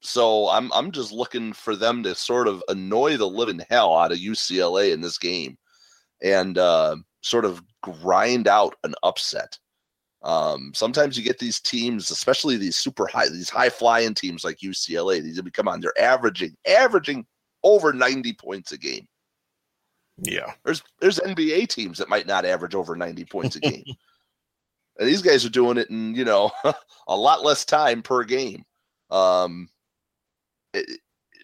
so I'm I'm just looking for them to sort of annoy the living hell out of UCLA in this game, and. Uh, sort of grind out an upset. Um, sometimes you get these teams, especially these super high, these high flying teams like UCLA. These come on, they're averaging averaging over ninety points a game. Yeah, there's there's NBA teams that might not average over ninety points a game, and these guys are doing it in you know a lot less time per game. Um, it,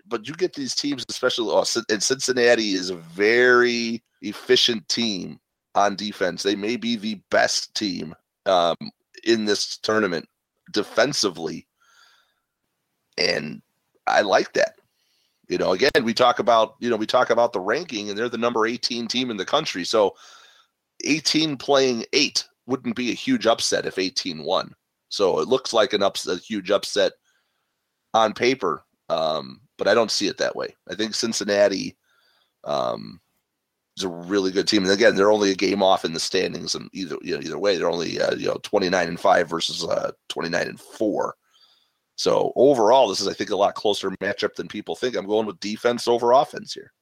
but you get these teams, especially oh, and Cincinnati is a very efficient team on defense. They may be the best team um, in this tournament defensively. And I like that. You know, again, we talk about, you know, we talk about the ranking and they're the number 18 team in the country. So 18 playing eight wouldn't be a huge upset if 18 won. So it looks like an upset, a huge upset on paper. Um, but I don't see it that way. I think Cincinnati um, is a really good team. And again, they're only a game off in the standings, and either you know either way, they're only uh, you know twenty nine and five versus uh, twenty nine and four. So overall, this is I think a lot closer matchup than people think. I'm going with defense over offense here.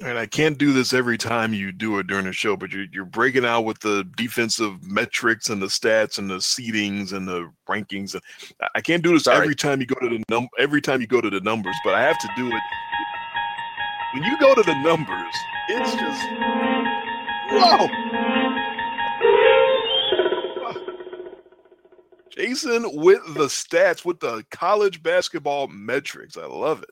And I can't do this every time you do it during the show, but you're, you're breaking out with the defensive metrics and the stats and the seedings and the rankings. And I can't do this Sorry. every time you go to the num every time you go to the numbers, but I have to do it when you go to the numbers, it's just whoa. Jason with the stats, with the college basketball metrics. I love it.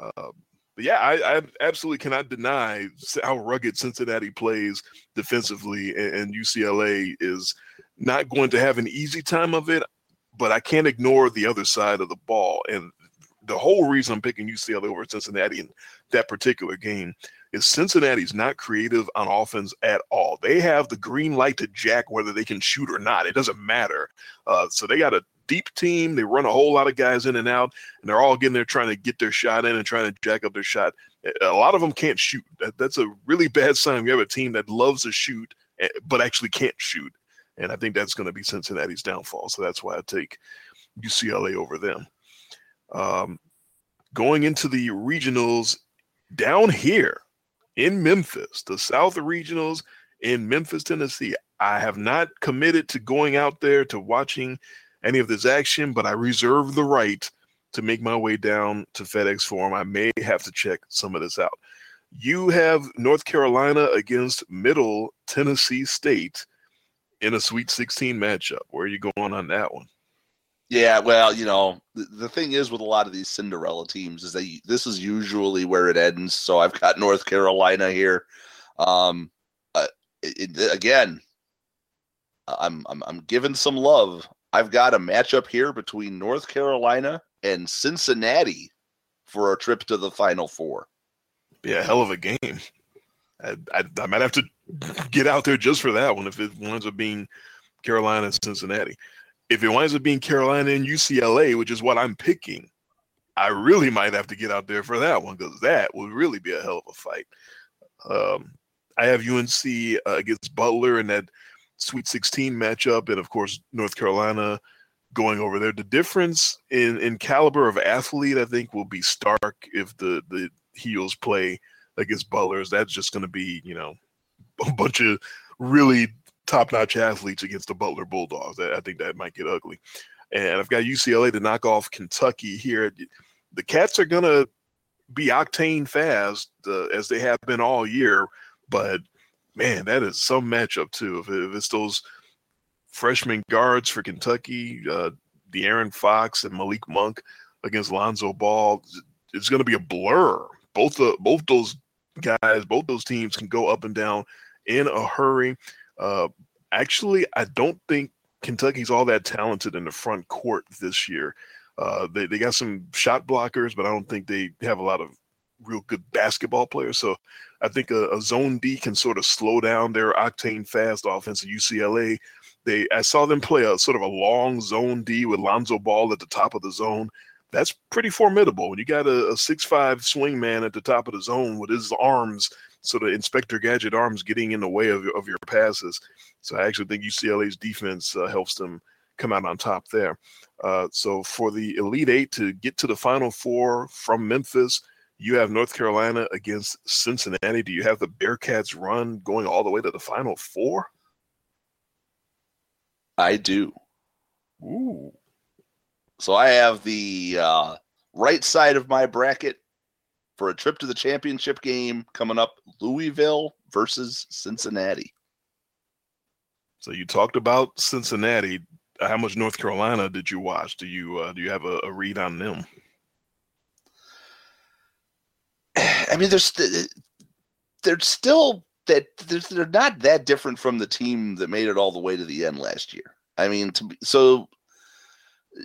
Uh, but yeah, I, I, absolutely cannot deny how rugged Cincinnati plays defensively, and, and UCLA is not going to have an easy time of it. But I can't ignore the other side of the ball, and the whole reason I'm picking UCLA over Cincinnati in that particular game is Cincinnati's not creative on offense at all. They have the green light to jack whether they can shoot or not. It doesn't matter. Uh, so they got a deep team. They run a whole lot of guys in and out, and they're all getting there trying to get their shot in and trying to jack up their shot. A lot of them can't shoot. That, that's a really bad sign. You have a team that loves to shoot eh, but actually can't shoot. And I think that's going to be Cincinnati's downfall. So that's why I take UCLA over them. Um, going into the regionals down here in Memphis, the South Regionals in Memphis, Tennessee. I have not committed to going out there to watching any of this action, but I reserve the right to make my way down to FedEx Forum. I may have to check some of this out. You have North Carolina against Middle Tennessee State in a Sweet 16 matchup. Where are you going on that one? Yeah, well, you know, the, the thing is with a lot of these Cinderella teams is that this is usually where it ends. So I've got North Carolina here. Um, uh, it, it, again, I'm, I'm I'm giving some love. I've got a matchup here between North Carolina and Cincinnati for a trip to the Final Four. Be a hell of a game. I, I, I might have to get out there just for that one if it winds up being Carolina and Cincinnati if it winds up being Carolina and UCLA, which is what I'm picking, I really might have to get out there for that one because that would really be a hell of a fight. Um, I have UNC uh, against Butler in that Sweet 16 matchup, and of course North Carolina going over there. The difference in in caliber of athlete, I think, will be stark if the the Heels play against Butlers. That's just going to be you know a bunch of really top notch athletes against the Butler Bulldogs. I think that might get ugly. And I've got UCLA to knock off Kentucky here. The Cats are going to be octane fast uh, as they have been all year, but man, that is some matchup too. If, if it's those freshman guards for Kentucky, uh, De'Aaron Fox and Malik Monk against Lonzo Ball, it's going to be a blur. Both the both those guys, both those teams can go up and down in a hurry. Uh, actually, I don't think Kentucky's all that talented in the front court this year. Uh, they they got some shot blockers, but I don't think they have a lot of real good basketball players. So I think a, a zone D can sort of slow down their octane fast offense at UCLA. They I saw them play a sort of a long zone D with Lonzo Ball at the top of the zone. That's pretty formidable. When you got a, a six-five swing man at the top of the zone with his arms, sort the Inspector Gadget arms getting in the way of your, of your passes. So I actually think UCLA's defense uh, helps them come out on top there. Uh, so for the Elite Eight to get to the Final Four from Memphis, you have North Carolina against Cincinnati. Do you have the Bearcats run going all the way to the Final Four? I do. Ooh. So I have the uh, right side of my bracket for a trip to the championship game coming up Louisville versus Cincinnati. So you talked about Cincinnati. How much North Carolina did you watch? Do you uh, do you have a, a read on them? I mean, there's they're still that they're not that different from the team that made it all the way to the end last year. I mean, to, so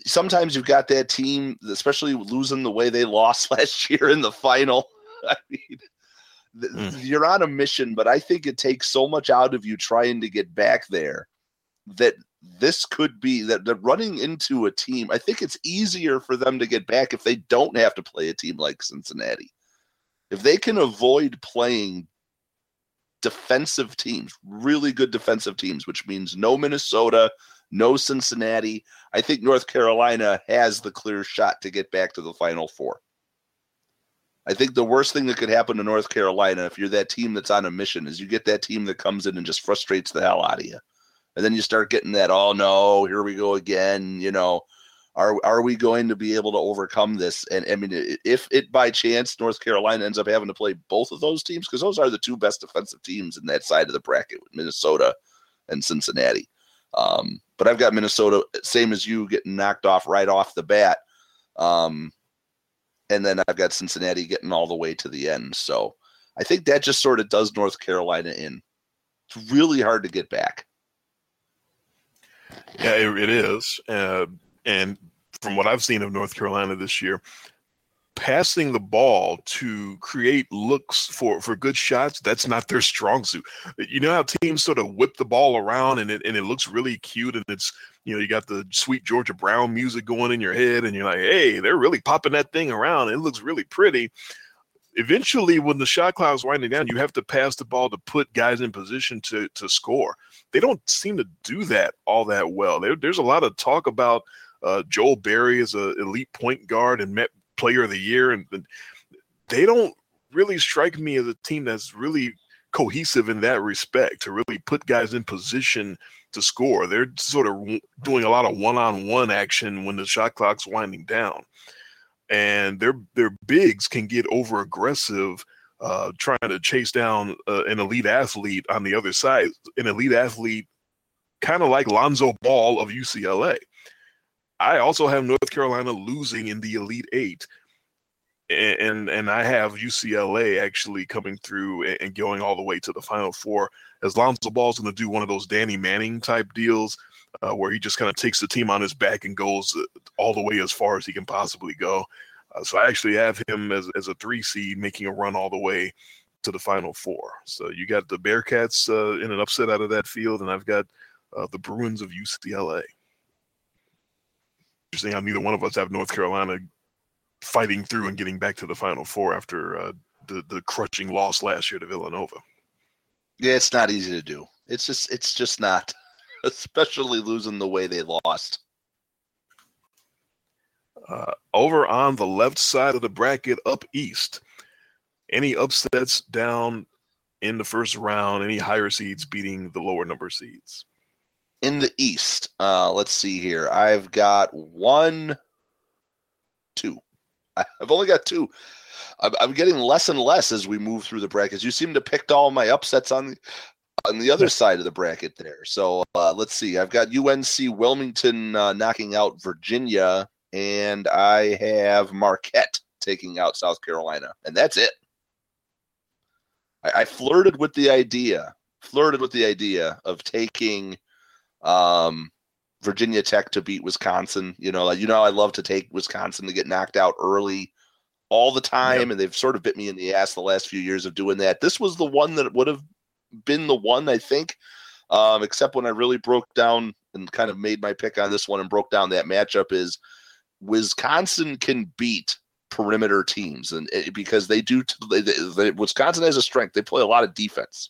sometimes you've got that team, especially losing the way they lost last year in the final. I mean, mm. you're on a mission, but I think it takes so much out of you trying to get back there that this could be that they're running into a team. I think it's easier for them to get back if they don't have to play a team like Cincinnati. If they can avoid playing defensive teams, really good defensive teams, which means no Minnesota, no Cincinnati. I think North Carolina has the clear shot to get back to the Final Four. I think the worst thing that could happen to North Carolina if you're that team that's on a mission is you get that team that comes in and just frustrates the hell out of you. And then you start getting that, oh no, here we go again, you know. Are are we going to be able to overcome this? And I mean, if it by chance North Carolina ends up having to play both of those teams, because those are the two best defensive teams in that side of the bracket Minnesota and Cincinnati. Um, but I've got Minnesota, same as you, getting knocked off right off the bat. Um, and then I've got Cincinnati getting all the way to the end. So I think that just sort of does North Carolina in. It's really hard to get back. Yeah, it, it is. Uh, and from what I've seen of North Carolina this year, passing the ball to create looks for for good shots that's not their strong suit. You know how teams sort of whip the ball around and it, and it looks really cute and it's you know you got the sweet georgia brown music going in your head and you're like hey they're really popping that thing around. It looks really pretty. Eventually when the shot clock is winding down you have to pass the ball to put guys in position to to score. They don't seem to do that all that well. There, there's a lot of talk about uh, Joel Berry is an elite point guard and Met Player of the Year, and, and they don't really strike me as a team that's really cohesive in that respect to really put guys in position to score. They're sort of doing a lot of one-on-one action when the shot clock's winding down, and their their bigs can get over aggressive. Uh, trying to chase down uh, an elite athlete on the other side, an elite athlete kind of like Lonzo Ball of UCLA. I also have North Carolina losing in the Elite Eight, and and I have UCLA actually coming through and going all the way to the Final Four. As Lonzo Ball's going to do one of those Danny Manning type deals, uh, where he just kind of takes the team on his back and goes uh, all the way as far as he can possibly go. Uh, so I actually have him as as a three seed, making a run all the way to the Final Four. So you got the Bearcats uh, in an upset out of that field, and I've got uh, the Bruins of UCLA interesting how neither one of us have North Carolina fighting through and getting back to the Final Four after uh, the the crushing loss last year to Villanova. Yeah, it's not easy to do. It's just it's just not, especially losing the way they lost. Uh, over on the left side of the bracket, up east, any upsets down in the first round? Any higher seeds beating the lower number seeds? In the east, uh, let's see here. I've got one, two. I've only got two. I'm, I'm getting less and less as we move through the brackets. You seem to picked all my upsets on the on the other side of the bracket there. So uh, let's see. I've got UNC Wilmington uh, knocking out Virginia, and I have Marquette taking out South Carolina, and that's it. I, I flirted with the idea, flirted with the idea of taking um, Virginia Tech to beat Wisconsin. You know, like you know, I love to take Wisconsin to get knocked out early all the time, yep. and they've sort of bit me in the ass the last few years of doing that. This was the one that would have been the one, I think, um, except when I really broke down and kind of made my pick on this one and broke down that matchup is Wisconsin can beat perimeter teams, and it, because they do, they, they, Wisconsin has a strength. They play a lot of defense,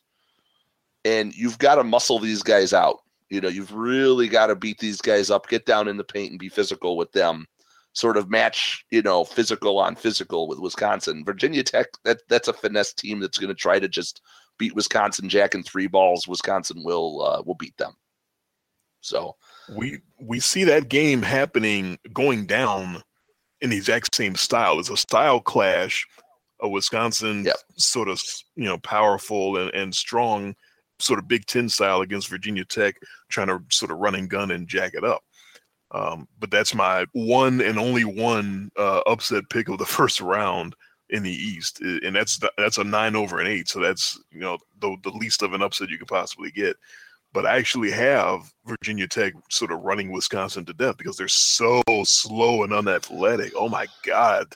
and you've got to muscle these guys out. You know, you've really got to beat these guys up, get down in the paint, and be physical with them. Sort of match, you know, physical on physical with Wisconsin. Virginia Tech, that that's a finesse team that's going to try to just beat Wisconsin, jack and three balls. Wisconsin will uh, will beat them. So we we see that game happening going down in the exact same style. It's a style clash. A Wisconsin yep. sort of you know powerful and, and strong sort of Big Ten style against Virginia Tech, trying to sort of run and gun and jack it up. Um, but that's my one and only one uh, upset pick of the first round in the East, and that's that's a nine over an eight. So that's you know the the least of an upset you could possibly get but I actually have Virginia Tech sort of running Wisconsin to death because they're so slow and unathletic. Oh my God.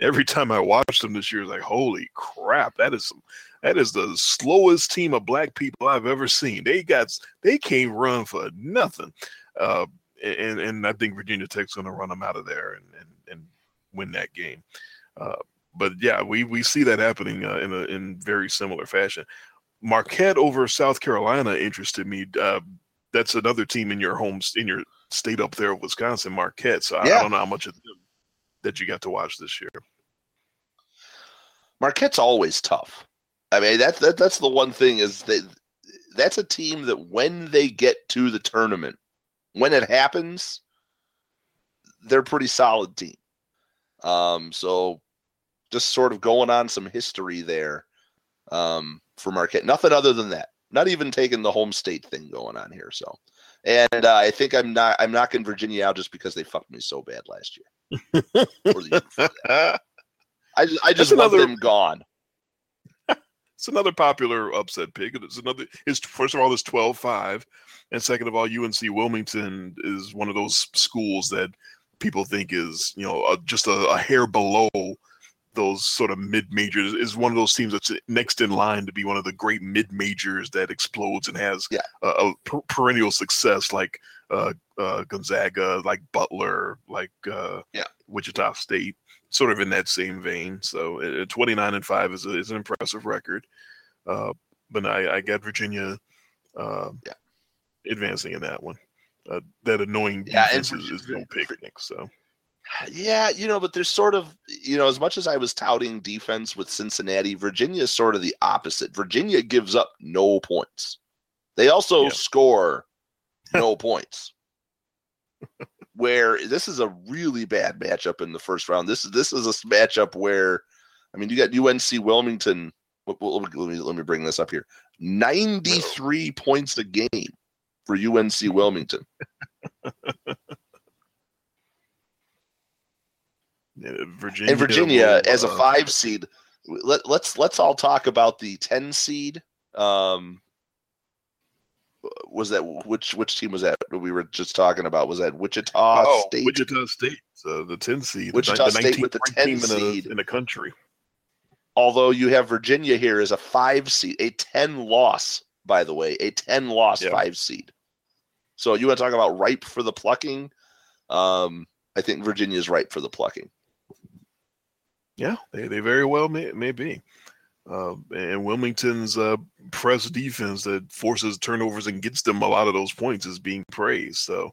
Every time I watch them this year, it's like, holy crap, that is that is the slowest team of black people I've ever seen. They got they can't run for nothing. Uh, and, and I think Virginia Tech's gonna run them out of there and, and, and win that game. Uh, but yeah, we, we see that happening uh, in a in very similar fashion. Marquette over South Carolina interested me. Uh, that's another team in your home in your state up there, Wisconsin, Marquette. So yeah. I, I, don't know how much of them that you got to watch this year. Marquette's always tough. I mean, that's that, that's the one thing is that that's a team that when they get to the tournament, when it happens, they're a pretty solid team. Um, so just sort of going on some history there. Um, for Marquette. Nothing other than that. Not even taking the home state thing going on here. So, and uh, I think I'm not I'm knocking Virginia out just because they fucked me so bad last year. I I just want another, them gone. It's another popular upset pick. It's another. Is first of all, it's 12-5. and second of all, UNC Wilmington is one of those schools that people think is you know just a, a hair below those sort of mid majors is one of those teams that's next in line to be one of the great mid majors that explodes and has yeah. a, a per- perennial success like uh, uh, Gonzaga, like Butler, like uh, yeah. Wichita State, sort of in that same vein. So uh, 29 and five is, a, is an impressive record. Uh, but I, I got Virginia uh, yeah. advancing in that one. that annoying yeah, defense is, is no picnic. So yeah, you know, but there's sort of, you know, as much as I was touting defense with Cincinnati, Virginia is sort of the opposite. Virginia gives up no points. They also yeah. score no points. Where this is a really bad matchup in the first round. This is this is a matchup where, I mean, you got UNC Wilmington. Let me let me bring this up here. Ninety three points a game for UNC Wilmington. Virginia, and Virginia as a uh, five seed. Let, let's let's all talk about the ten seed. Um, was that which which team was that we were just talking about? Was that Wichita oh, State? Wichita State, so the ten seed. Wichita the, State with the ten seed in, the country. Although you have Virginia here as a five seed, a ten loss, by the way, a ten loss yep. five seed. So you want to talk about ripe for the plucking? Um, I think Virginia is ripe for the plucking. Yeah, they, they very well may, may be. Uh, and Wilmington's uh, press defense that forces turnovers and gets them a lot of those points is being praised. So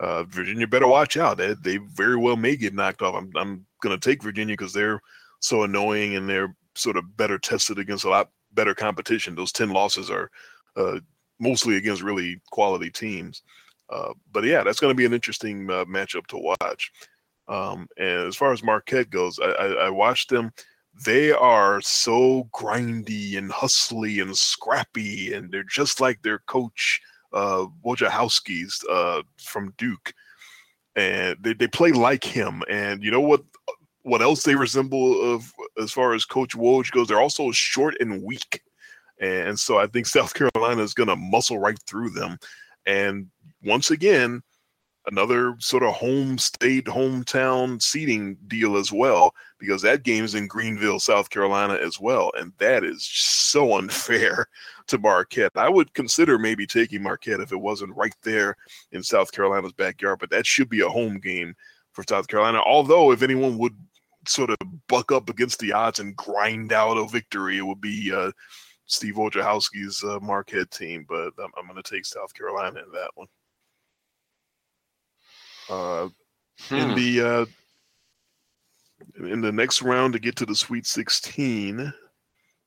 uh, Virginia better watch out. They, they very well may get knocked off. I'm, I'm going to take Virginia because they're so annoying and they're sort of better tested against a lot better competition. Those 10 losses are uh, mostly against really quality teams. Uh, but yeah, that's going to be an interesting uh, matchup to watch. Um, and as far as Marquette goes, I, I, I, watched them. They are so grindy and hustly and scrappy, and they're just like their coach, uh, Wojciechowski's uh, from Duke. And they, they play like him. And you know what? What else they resemble of as far as Coach Woj goes? They're also short and weak. And so I think South Carolina is going to muscle right through them. And once again, another sort of home state, hometown seating deal as well, because that game is in Greenville, South Carolina as well. And that is so unfair to Marquette. I would consider maybe taking Marquette if it wasn't right there in South Carolina's backyard, but that should be a home game for South Carolina. Although, if anyone would sort of buck up against the odds and grind out a victory, it would be uh, Steve Wojciechowski's uh, Marquette team. But I'm, I'm going to take South Carolina in that one. Uh, hmm. In the uh, in the next round to get to the Sweet 16,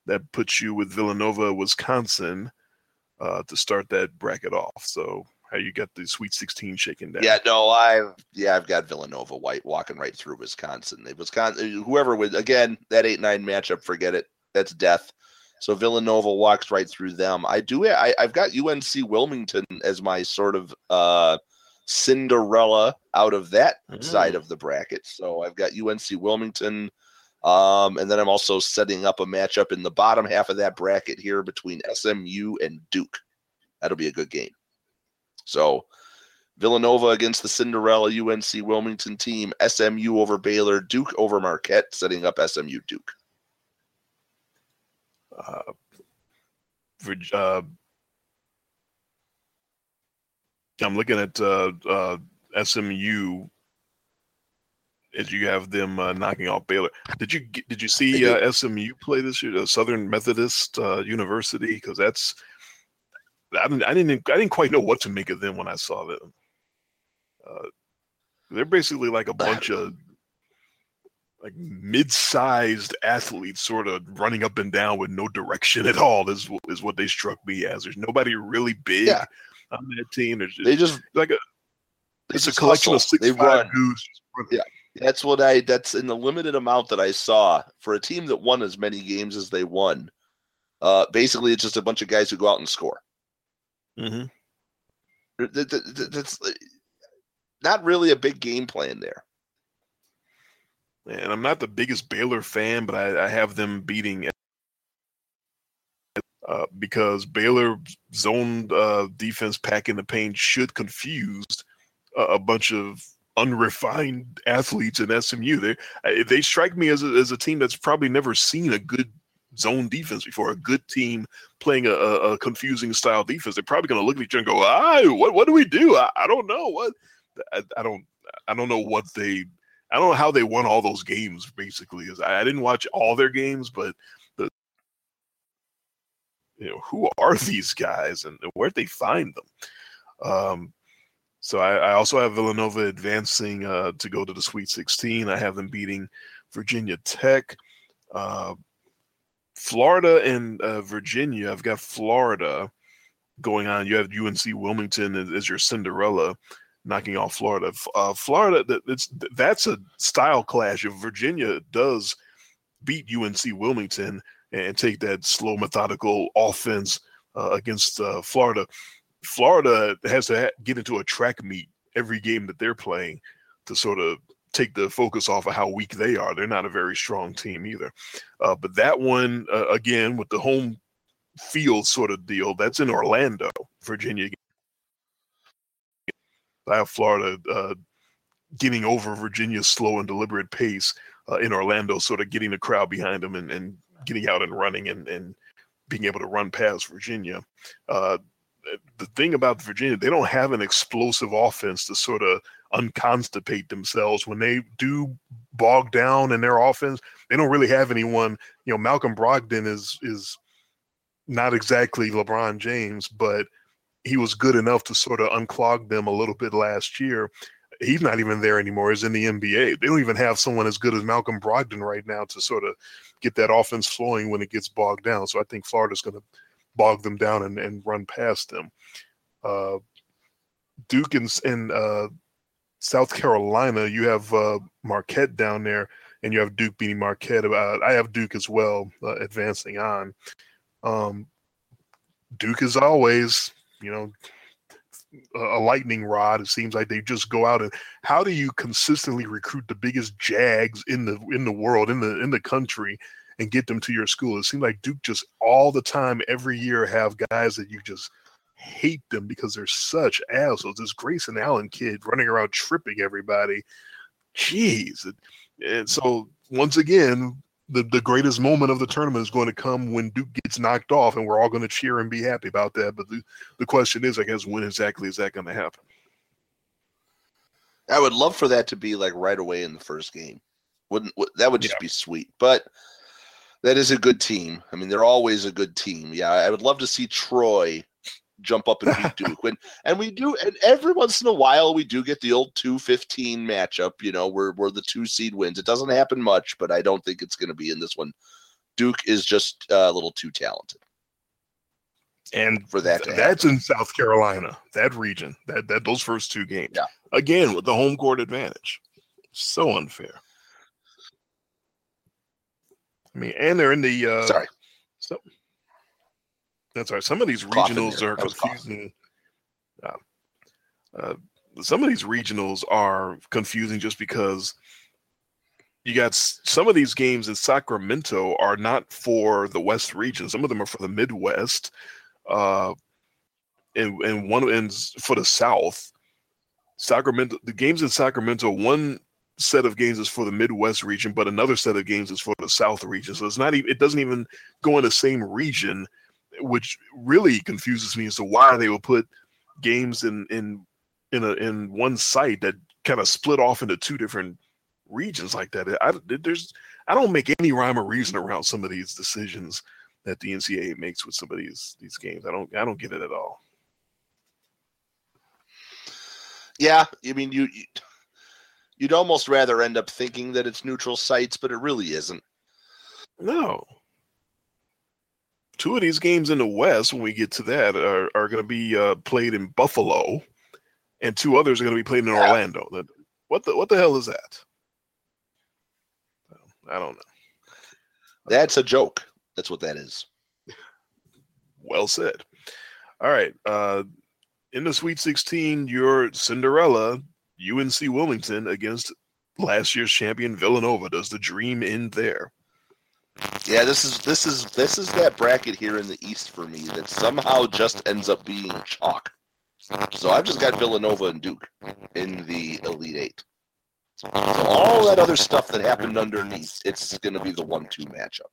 that puts you with Villanova, Wisconsin, uh, to start that bracket off. So how you got the Sweet 16 shaken down? Yeah, no, I've yeah, I've got Villanova white walking right through Wisconsin. They, Wisconsin, whoever would again that eight nine matchup, forget it. That's death. So Villanova walks right through them. I do. I, I've got UNC Wilmington as my sort of uh, Cinderella out of that mm. side of the bracket. So I've got UNC Wilmington. Um, and then I'm also setting up a matchup in the bottom half of that bracket here between SMU and Duke. That'll be a good game. So Villanova against the Cinderella UNC Wilmington team, SMU over Baylor, Duke over Marquette, setting up SMU Duke. Uh, uh, I'm looking at uh, uh, SMU as you have them uh, knocking off Baylor. Did you did you see uh, SMU play this year, Southern Methodist uh, University? Because that's I didn't I didn't I didn't quite know what to make of them when I saw them. Uh, they're basically like a bunch of like mid-sized athletes sort of running up and down with no direction at all is, is what they struck me as there's nobody really big yeah on that team. Just, they just like a it's a collection hustle. of six they five dudes. Yeah, that's what I. That's in the limited amount that I saw for a team that won as many games as they won. Uh, basically, it's just a bunch of guys who go out and score. Mm-hmm. That, that, that's not really a big game plan there. And I'm not the biggest Baylor fan, but I, I have them beating uh, because Baylor zone uh, defense pack in the paint should confuse a, a bunch of unrefined athletes in SMU. They they strike me as a, as a team that's probably never seen a good zone defense before. A good team playing a, a confusing style defense. They're probably going to look at each other and go, "Ah, what what do we do? I, I don't know what I, I, don't I don't know what they." I don't know how they won all those games. Basically, I, I didn't watch all their games, but you know, who are these guys and where'd they find them? Um, so I, I, also have Villanova advancing uh, to go to the Sweet 16. I have them beating Virginia Tech. Uh, Florida and uh, Virginia. I've got Florida going on. You have UNC Wilmington as, your Cinderella, knocking off Florida. Uh, Florida, that's that's a style clash. If Virginia does beat UNC Wilmington, and take that slow, methodical offense uh, against uh, Florida. Florida has to ha- get into a track meet every game that they're playing to sort of take the focus off of how weak they are. They're not a very strong team either. Uh, but that one, uh, again, with the home field sort of deal, that's in Orlando, Virginia. I have Florida uh, getting over Virginia's slow and deliberate pace uh, in Orlando, sort of getting the crowd behind them and, and getting out and running and, and being able to run past Virginia. Uh, the thing about Virginia, they don't have an explosive offense to sort of unconstipate themselves. When they do bog down in their offense, they don't really have anyone. You know, Malcolm Brogdon is is not exactly LeBron James, but he was good enough to sort of unclog them a little bit last year. He's not even there anymore. He's in the NBA. They don't even have someone as good as Malcolm Brogdon right now to sort of get that offense flowing when it gets bogged down. So I think Florida's going to bog them down and, and run past them. Uh, Duke and, and uh, South Carolina, you have uh, Marquette down there, and you have Duke beating Marquette. Uh, I have Duke as well, uh, advancing on. Um, Duke is always, you know, a lightning rod. It seems like they just go out and how do you consistently recruit the biggest jags in the in the world in the in the country and get them to your school? It seems like Duke just all the time every year have guys that you just hate them because they're such assholes. This Grayson Allen kid running around tripping everybody. Jeez. And so once again, the, the greatest moment of the tournament is going to come when Duke gets knocked off, and we're all going to cheer and be happy about that. But the, the question is, I guess, when exactly is that going to happen? I would love for that to be like right away in the first game. Wouldn't that would just yeah. be sweet? But that is a good team. I mean, they're always a good team. Yeah, I would love to see Troy jump up and beat Duke. When and we do, and every once in a while we do get the old two fifteen matchup. You know, where where the two seed wins. It doesn't happen much, but I don't think it's going to be in this one. Duke is just uh, a little too talented. And for that, that's in South Carolina, that region, that that those first two games. Yeah. Again, with the home court advantage, so unfair. I mean, and they're in the uh, sorry. So that's right. Some of these regionals are confusing. Uh, uh, some of these regionals are confusing just because you got some of these games in Sacramento are not for the West region. Some of them are for the Midwest, uh, and and one ends for the South. Sacramento, the games in Sacramento, one set of games is for the Midwest region, but another set of games is for the South region. So it's not even it doesn't even go in the same region which really confuses me as to why they will put games in in in a in one site that kind of split off into two different regions like that. I there's I don't make any rhyme or reason around some of these decisions that the NCAA makes with some of these these games. I don't I don't get it at all. Yeah, I mean you you'd almost rather end up thinking that it's neutral sites, but it really isn't. No, two of these games in the West, when we get to that, are, are going to be uh, played in Buffalo, and two others are going to be played in yeah. Orlando. What the what the hell is that? I don't know. That's a joke. That's what that is. Well said. All right. Uh, in the Sweet 16, your Cinderella, UNC Wilmington against last year's champion Villanova. Does the dream end there? Yeah, this is this is this is that bracket here in the East for me that somehow just ends up being chalk. So I've just got Villanova and Duke in the Elite Eight. So all that other stuff that happened underneath, it's going to be the one-two matchup.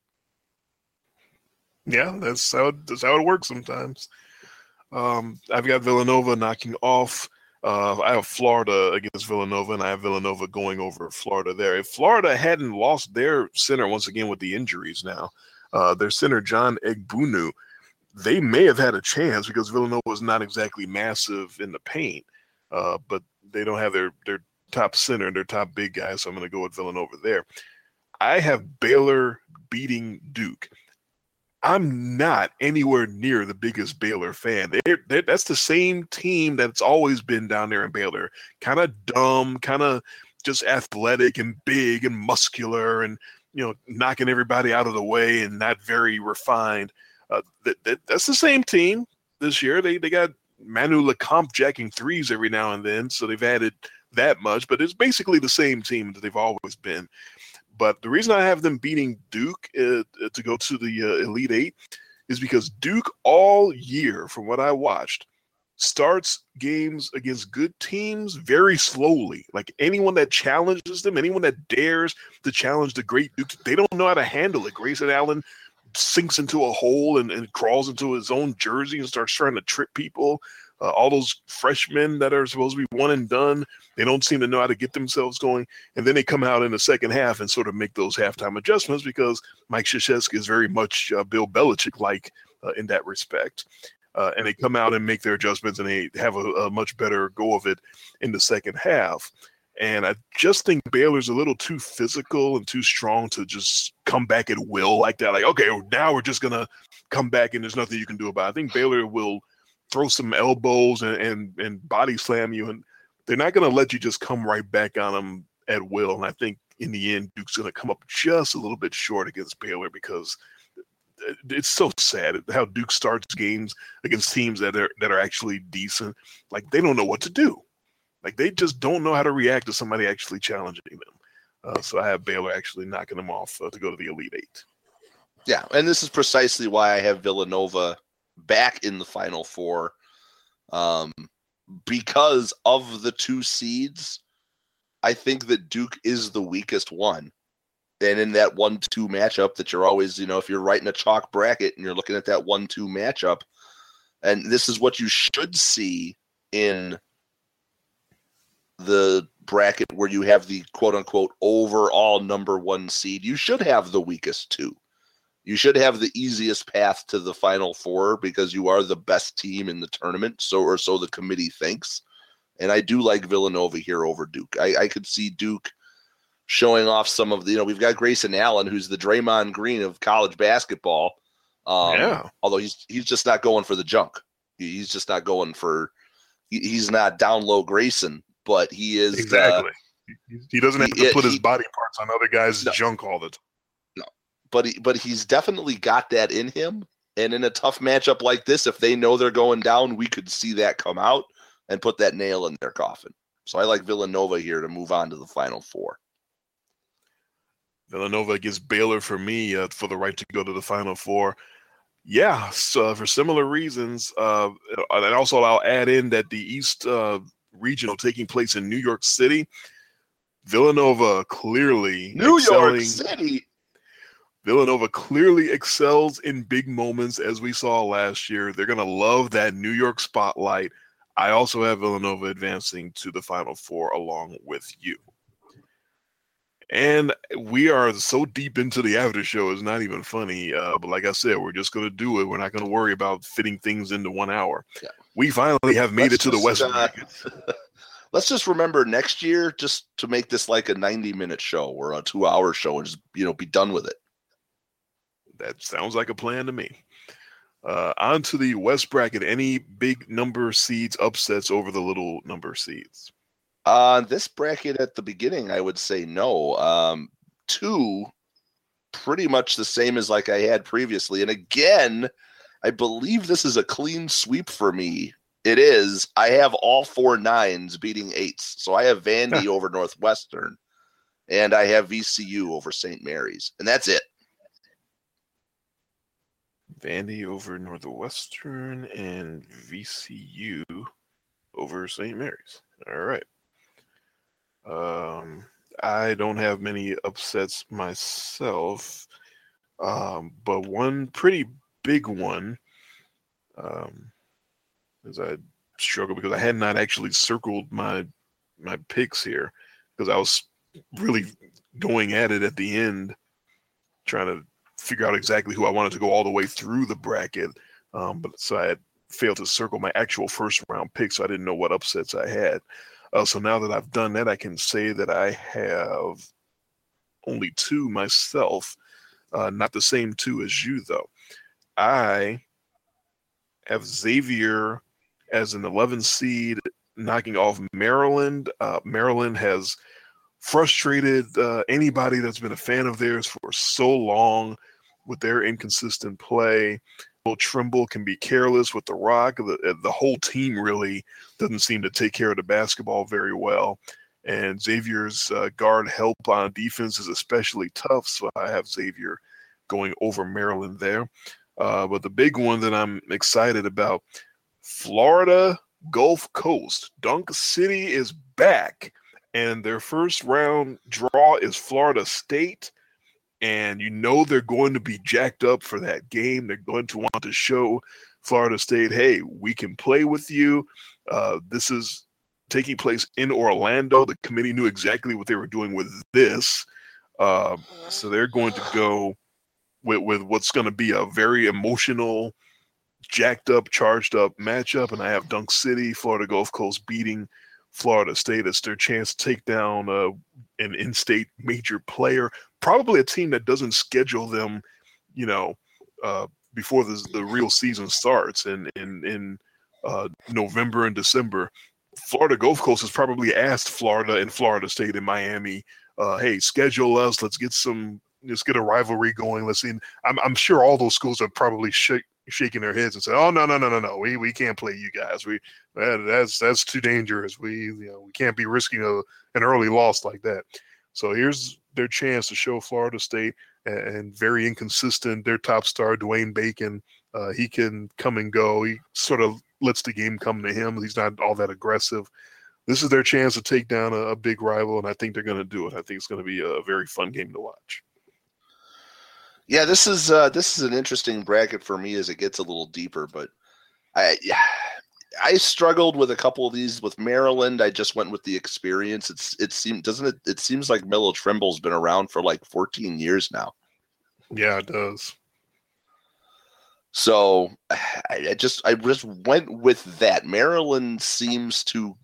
Yeah, that's how it, that's how it works sometimes. Um, I've got Villanova knocking off uh, I have Florida against Villanova, and I have Villanova going over Florida there. If Florida hadn't lost their center once again with the injuries now, uh, their center John Egbunu, they may have had a chance because Villanova was not exactly massive in the paint, uh, but they don't have their their top center and their top big guy, so I'm going to go with Villanova there. I have Baylor beating Duke. I'm not anywhere near the biggest Baylor fan. They're, they're, that's the same team that's always been down there in Baylor. Kind of dumb, kind of just athletic and big and muscular and, you know, knocking everybody out of the way and not very refined. Uh, that, that, that's the same team this year. They, they got Manu Lecomte jacking threes every now and then, so they've added that much, but it's basically the same team that they've always been. But the reason I have them beating Duke uh, uh, to go to the uh, Elite Eight is because Duke all year, from what I watched, starts games against good teams very slowly. Like anyone that challenges them, anyone that dares to challenge the great Duke, they don't know how to handle it. Grayson Allen sinks into a hole and, and crawls into his own jersey and starts trying to trip people. Uh, all those freshmen that are supposed to be one and done, they don't seem to know how to get themselves going. And then they come out in the second half and sort of make those halftime adjustments because Mike Krzyzewski is very much uh, Bill Belichick like uh, in that respect. Uh, and they come out and make their adjustments and they have a, a much better go of it in the second half. And I just think Baylor's a little too physical and too strong to just come back at will like that. Like, okay, now we're just gonna come back and there's nothing you can do about it. I think Baylor will throw some elbows and, and, and body slam you, and they're not gonna let you just come right back on them at will. And I think in the end, Duke's gonna come up just a little bit short against Baylor because it's so sad how Duke starts games against teams that are that are actually decent. Like they don't know what to do. Like they just don't know how to react to somebody actually challenging them. Uh, so I have Baylor actually knocking them off uh, to go to the Elite Eight. Yeah, and this is precisely why I have Villanova back in the Final Four, um, because of the two seeds. I think that Duke is the weakest one. And in that one-two matchup, that you're always, you know, if you're writing a chalk bracket and you're looking at that one-two matchup, and this is what you should see in the bracket where you have the quote unquote overall number one seed, you should have the weakest two. You should have the easiest path to the final four because you are the best team in the tournament. So or so the committee thinks. And I do like Villanova here over Duke. I, I could see Duke showing off some of the, you know, we've got Grayson Allen, who's the Draymond Green of college basketball. Um, yeah. Although he's he's just not going for the junk. He's just not going for. He's not down low Grayson but he is exactly. Uh, he doesn't have he, to put his body parts on other guys' no, junk all the time. But he, but he's definitely got that in him. And in a tough matchup like this, if they know they're going down, we could see that come out and put that nail in their coffin. So I like Villanova here to move on to the final four. Villanova gets Baylor for me uh, for the right to go to the final four. Yeah, so for similar reasons, uh, and also I'll add in that the East uh, regional taking place in New York City. Villanova clearly New York City. Villanova clearly excels in big moments as we saw last year. They're going to love that New York spotlight. I also have Villanova advancing to the Final Four along with you. And we are so deep into the after show, it's not even funny. Uh, but like I said, we're just going to do it. We're not going to worry about fitting things into one hour. Yeah we finally have made let's it to the West. Uh, let's just remember next year, just to make this like a ninety-minute show or a two-hour show, and just you know be done with it. That sounds like a plan to me. Uh, on to the West bracket. Any big number seeds upsets over the little number seeds? On uh, this bracket at the beginning, I would say no. Um, two, pretty much the same as like I had previously, and again I believe this is a clean sweep for me. It is. I have all four nines beating eights. So I have Vandy over Northwestern and I have VCU over St. Mary's. And that's it. Vandy over Northwestern and VCU over St. Mary's. All right. Um, I don't have many upsets myself, um, but one pretty big one. Um, as I struggle because I had not actually circled my my picks here because I was really going at it at the end, trying to figure out exactly who I wanted to go all the way through the bracket. Um, but so I had failed to circle my actual first round pick, so I didn't know what upsets I had. Uh, so now that I've done that, I can say that I have only two myself, uh, not the same two as you though. I have Xavier as an 11 seed knocking off Maryland. Uh, Maryland has frustrated uh, anybody that's been a fan of theirs for so long with their inconsistent play. Will Trimble can be careless with the rock. The, uh, the whole team really doesn't seem to take care of the basketball very well. And Xavier's uh, guard help on defense is especially tough. So I have Xavier going over Maryland there. Uh, but the big one that I'm excited about Florida Gulf Coast. Dunk City is back, and their first round draw is Florida State. And you know they're going to be jacked up for that game. They're going to want to show Florida State, hey, we can play with you. Uh, this is taking place in Orlando. The committee knew exactly what they were doing with this. Uh, so they're going to go with, with what's going to be a very emotional, jacked up, charged up matchup. And I have Dunk City, Florida Gulf Coast beating Florida State. It's their chance to take down uh, an in state major player, probably a team that doesn't schedule them, you know, uh, before the, the real season starts in, in, in uh, November and December. Florida Gulf Coast has probably asked Florida and Florida State and Miami, uh, hey, schedule us. Let's get some, let's get a rivalry going. Let's see. I'm, I'm sure all those schools are probably shaking their heads and say, "Oh no, no, no, no, no, we we can't play you guys. We that, that's that's too dangerous. We you know we can't be risking a, an early loss like that." So here's their chance to show Florida State and, and very inconsistent. Their top star, Dwayne Bacon, uh, he can come and go. He sort of lets the game come to him. He's not all that aggressive. This is their chance to take down a, a big rival, and I think they're going to do it. I think it's going to be a very fun game to watch. Yeah, this is uh, this is an interesting bracket for me as it gets a little deeper, but I I struggled with a couple of these with Maryland. I just went with the experience. It's it seems doesn't it? It seems like Melo Trimble's been around for like 14 years now. Yeah, it does. So I, I just I just went with that. Maryland seems to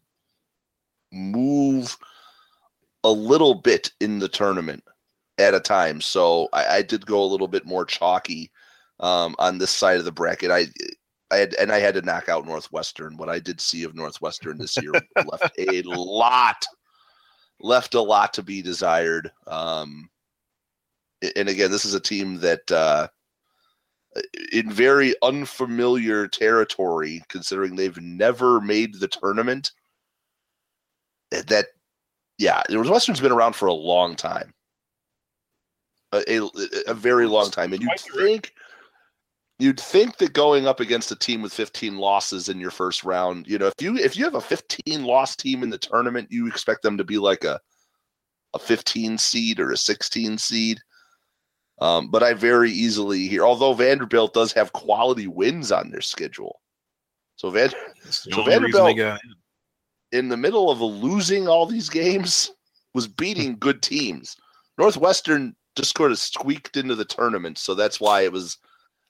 move a little bit in the tournament at a time. So I, I did go a little bit more chalky um, on this side of the bracket. I I had and I had to knock out Northwestern. What I did see of Northwestern this year left a lot left a lot to be desired. Um, and again, this is a team that uh, in very unfamiliar territory, considering they've never made the tournament. That, yeah, Northwestern's been around for a long time, a, a, a very long time, and you'd think you'd think that going up against a team with 15 losses in your first round, you know, if you if you have a 15 loss team in the tournament, you expect them to be like a a 15 seed or a 16 seed. Um, but I very easily hear, although Vanderbilt does have quality wins on their schedule. So, Van, so Vanderbilt, in the middle of losing all these games, was beating good teams. Northwestern just sort of squeaked into the tournament, so that's why it was.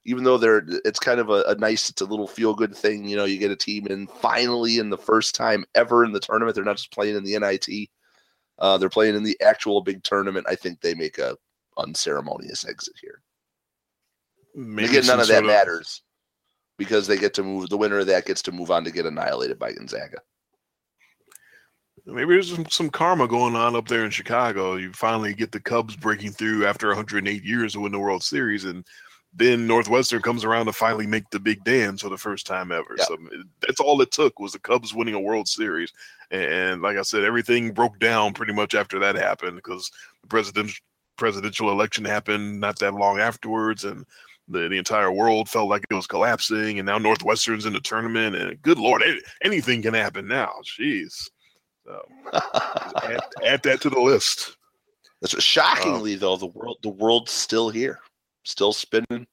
Even though they're, it's kind of a, a nice, it's a little feel good thing. You know, you get a team in finally in the first time ever in the tournament. They're not just playing in the NIT. Uh, they're playing in the actual big tournament. I think they make a unceremonious exit here. Maybe Again, none of that of... matters because they get to move. The winner of that gets to move on to get annihilated by Gonzaga. Maybe there's some, some karma going on up there in Chicago. You finally get the Cubs breaking through after 108 years to win the World Series, and then Northwestern comes around to finally make the big dance for the first time ever. So that's all it took was the Cubs winning a World Series. And like I said, everything broke down pretty much after that happened because the president presidential election happened not that long afterwards, and the, the entire world felt like it was collapsing. And now Northwestern's in the tournament, and good lord, anything can happen now. Jeez. So add, add, that to the list. That's shockingly um, though the world the world's still here, still spinning.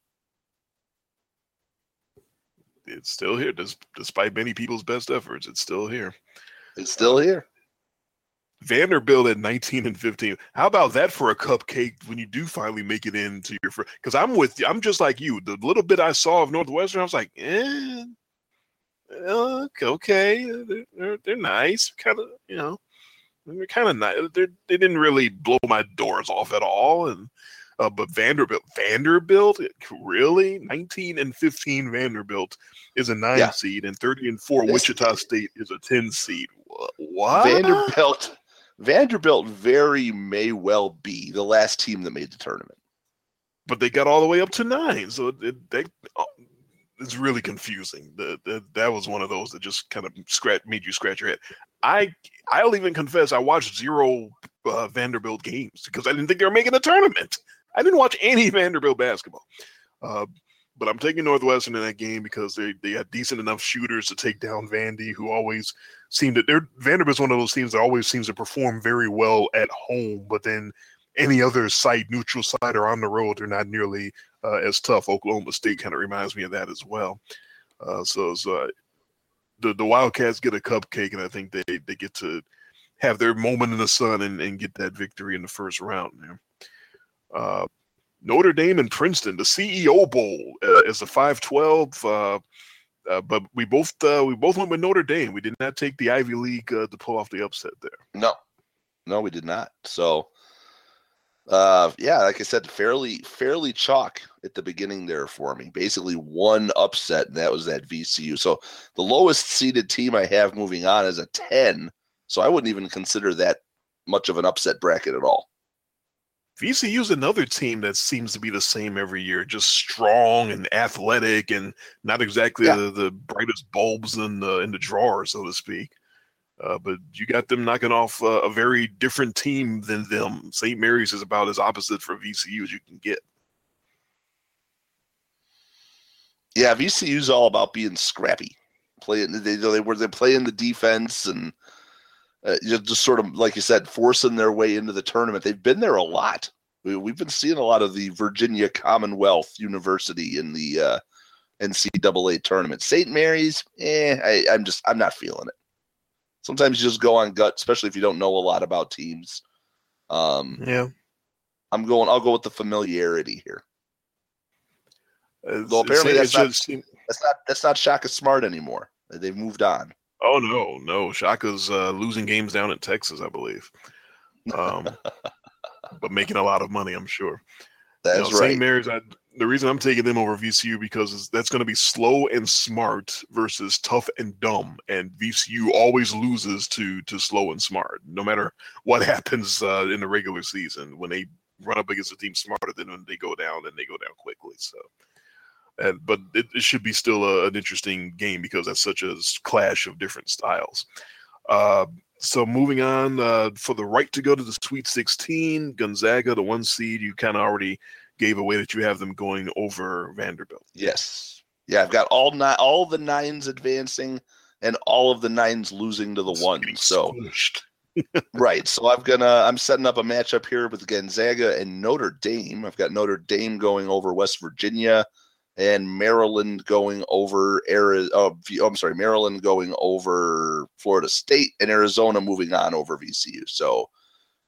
It's still here, despite many people's best efforts. It's still here. It's still here. Vanderbilt at 19 and 15. How about that for a cupcake when you do finally make it into your first? Because I'm with you. I'm just like you. The little bit I saw of Northwestern, I was like, eh, okay, they're, they're, they're nice. Kind of, you know, they're kind of nice. They're, they didn't really blow my doors off at all. And uh, but Vanderbilt, Vanderbilt, really 19 and 15. Vanderbilt is a nine yeah. seed, and 30 and four. Wichita State is a 10 seed. What? Vanderbilt Vanderbilt very may well be the last team that made the tournament. But they got all the way up to nine, so it, they, oh, it's really confusing. The, the, that was one of those that just kind of scratch made you scratch your head. I I'll even confess I watched zero uh, Vanderbilt games because I didn't think they were making a tournament. I didn't watch any Vanderbilt basketball. Uh, but I'm taking Northwestern in that game because they they have decent enough shooters to take down Vandy, who always seem to. They're Vanderbilt's one of those teams that always seems to perform very well at home, but then any other site, neutral site or on the road, they're not nearly uh, as tough. Oklahoma State kind of reminds me of that as well. Uh, so, so the the Wildcats get a cupcake, and I think they they get to have their moment in the sun and, and get that victory in the first round. Man. Uh, Notre Dame and Princeton, the CEO Bowl uh, is a 5-12. Uh, uh, but we both uh, we both went with Notre Dame. We did not take the Ivy League uh, to pull off the upset there. No, no, we did not. So, uh, yeah, like I said, fairly fairly chalk at the beginning there for me. Basically, one upset, and that was that VCU. So the lowest seeded team I have moving on is a ten. So I wouldn't even consider that much of an upset bracket at all. VCU is another team that seems to be the same every year, just strong and athletic, and not exactly yeah. the, the, brightest bulbs in the in the drawer, so to speak. Uh, but you got them knocking off uh, a very different team than them. St. Mary's is about as opposite for VCU as you can get. Yeah, VCU is all about being scrappy, playing. They they were they playing the defense and uh, just sort of like you said, forcing their way into the tournament. They've been there a lot. We, have been seeing a lot of the Virginia Commonwealth University in the uh, NCAA tournament. St. Mary's, eh, I, I'm just I'm not feeling it. Sometimes you just go on gut, especially if you don't know a lot about teams. Um, yeah, I'm going. I'll go with the familiarity here. Though apparently that's not, that's not that's not Shaka Smart anymore. They've moved on. Oh no, no. Shaka's uh, losing games down in Texas, I believe. Um, but making a lot of money, I'm sure. That's you know, right. St. Mary's, I, the reason I'm taking them over VCU because that's going to be slow and smart versus tough and dumb, and VCU always loses to to slow and smart, no matter what happens uh, in the regular season. When they run up against a team smarter than when they go down, then they go down quickly. So and, but it, it, should be still a, an interesting game because that's such a clash of different styles. Uh, so moving on uh, for the right to go to the Sweet 16, Gonzaga, the one seed, you kind of already gave away that you have them going over Vanderbilt. Yes, yeah, I've got all nine, all the nines advancing, and all of the nines losing to the it's ones. So. right. So I'm gonna I'm setting up a matchup here with Gonzaga and Notre Dame. I've got Notre Dame going over West Virginia and Maryland going over Arizona. Oh, I'm sorry, Maryland going over Florida State, and Arizona moving on over VCU. So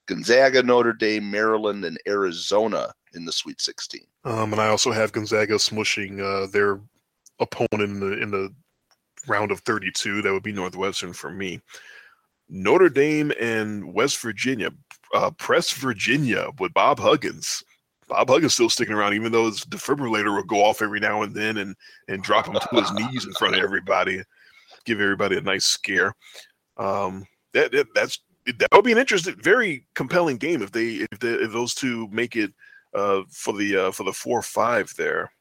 Gonzaga, Notre Dame, Maryland, and Arizona in the Sweet 16. Um, and I also have Gonzaga smushing uh, their opponent in the in the round of 32. That would be Northwestern for me. Notre Dame and West Virginia, uh, press Virginia with Bob Huggins. Bob Huggins still sticking around, even though his defibrillator will go off every now and then and and drop him to his knees in front of everybody, give everybody a nice scare. Um, that, that that's that would be an interesting, very compelling game if they if, they, if those two make it uh, for the uh, for the four five there.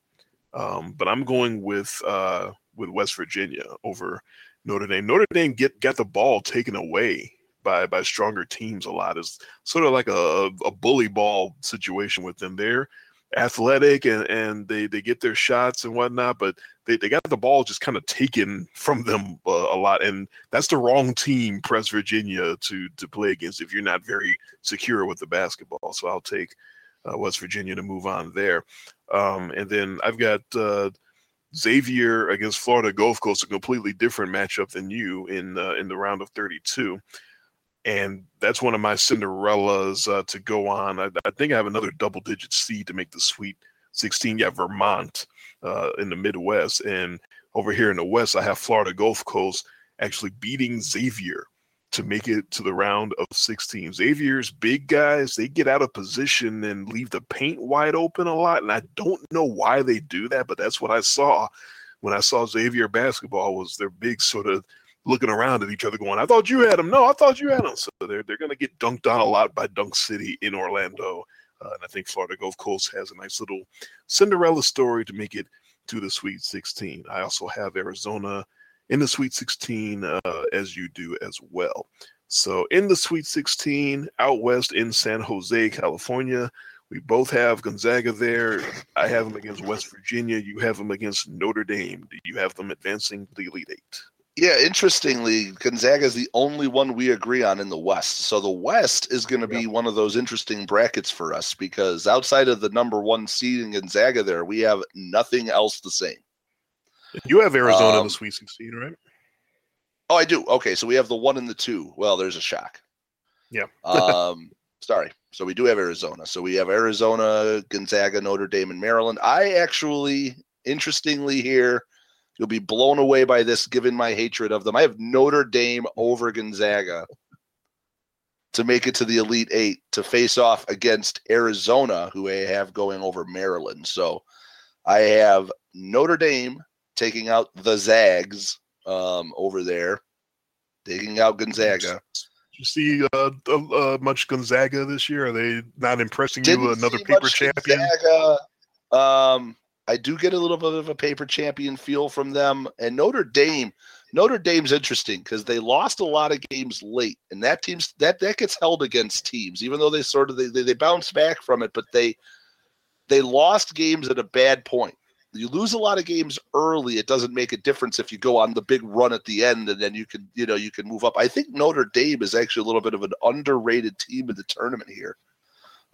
Um, but I'm going with uh, with West Virginia over Notre Dame. Notre Dame get got the ball taken away by by stronger teams a lot. It's sort of like a, a bully ball situation with them. They're athletic and, and they, they get their shots and whatnot, but they, they got the ball just kind of taken from them uh, a lot. And that's the wrong team, Press Virginia, to to play against if you're not very secure with the basketball. So I'll take uh, West Virginia to move on there. Um, and then I've got uh, Xavier against Florida Gulf Coast, a completely different matchup than you in uh, in the round of 32 and that's one of my Cinderellas uh, to go on. I, I, think I have another double digit seed to make the Sweet 16. Yeah, Vermont uh, in the Midwest, and over here in the West, I have Florida Gulf Coast actually beating Xavier to make it to the round of 16. Xavier's big guys, they get out of position and leave the paint wide open a lot, and I don't know why they do that, but that's what I saw when I saw Xavier basketball was their big sort of looking around at each other, going, "I thought you had him." No, I thought you had him. So they're they're going to get dunked on a lot by Dunk City in Orlando, uh, and I think Florida Gulf Coast has a nice little Cinderella story to make it to the Sweet 16. I also have Arizona in the Sweet 16, uh, as you do as well. So in the Sweet 16, out west in San Jose, California. We both have Gonzaga there. I have them against West Virginia. You have them against Notre Dame. Do you have them advancing to the Elite Eight? Yeah, interestingly, Gonzaga is the only one we agree on in the West. So the West is going to be yeah. one of those interesting brackets for us because outside of the number one seed in Gonzaga, there we have nothing else the same. You have Arizona Um, the Sweet 16, right? Oh, I do. Okay, so we have the one and the two. Well, there's a shock. Yeah. um, sorry. So we do have Arizona. So we have Arizona, Gonzaga, Notre Dame, and Maryland. I actually, interestingly, here you'll be blown away by this, given my hatred of them. I have Notre Dame over Gonzaga to make it to the Elite Eight to face off against Arizona, who I have going over Maryland. So I have Notre Dame taking out the Zags um, over there, taking out Gonzaga. Did you see uh, uh, much Gonzaga this year? Are they not impressing you? Didn't Another paper champion? Gonzaga. Um, I do get a little bit of a paper champion feel from them, and Notre Dame. Notre Dame's interesting because they lost a lot of games late, and that team's that that gets held against teams, even though they sort of they they, bounce back from it, but they they lost games at a bad point. You lose a lot of games early, it doesn't make a difference if you go on the big run at the end, and then you can you know you can move up. I think Notre Dame is actually a little bit of an underrated team in the tournament here.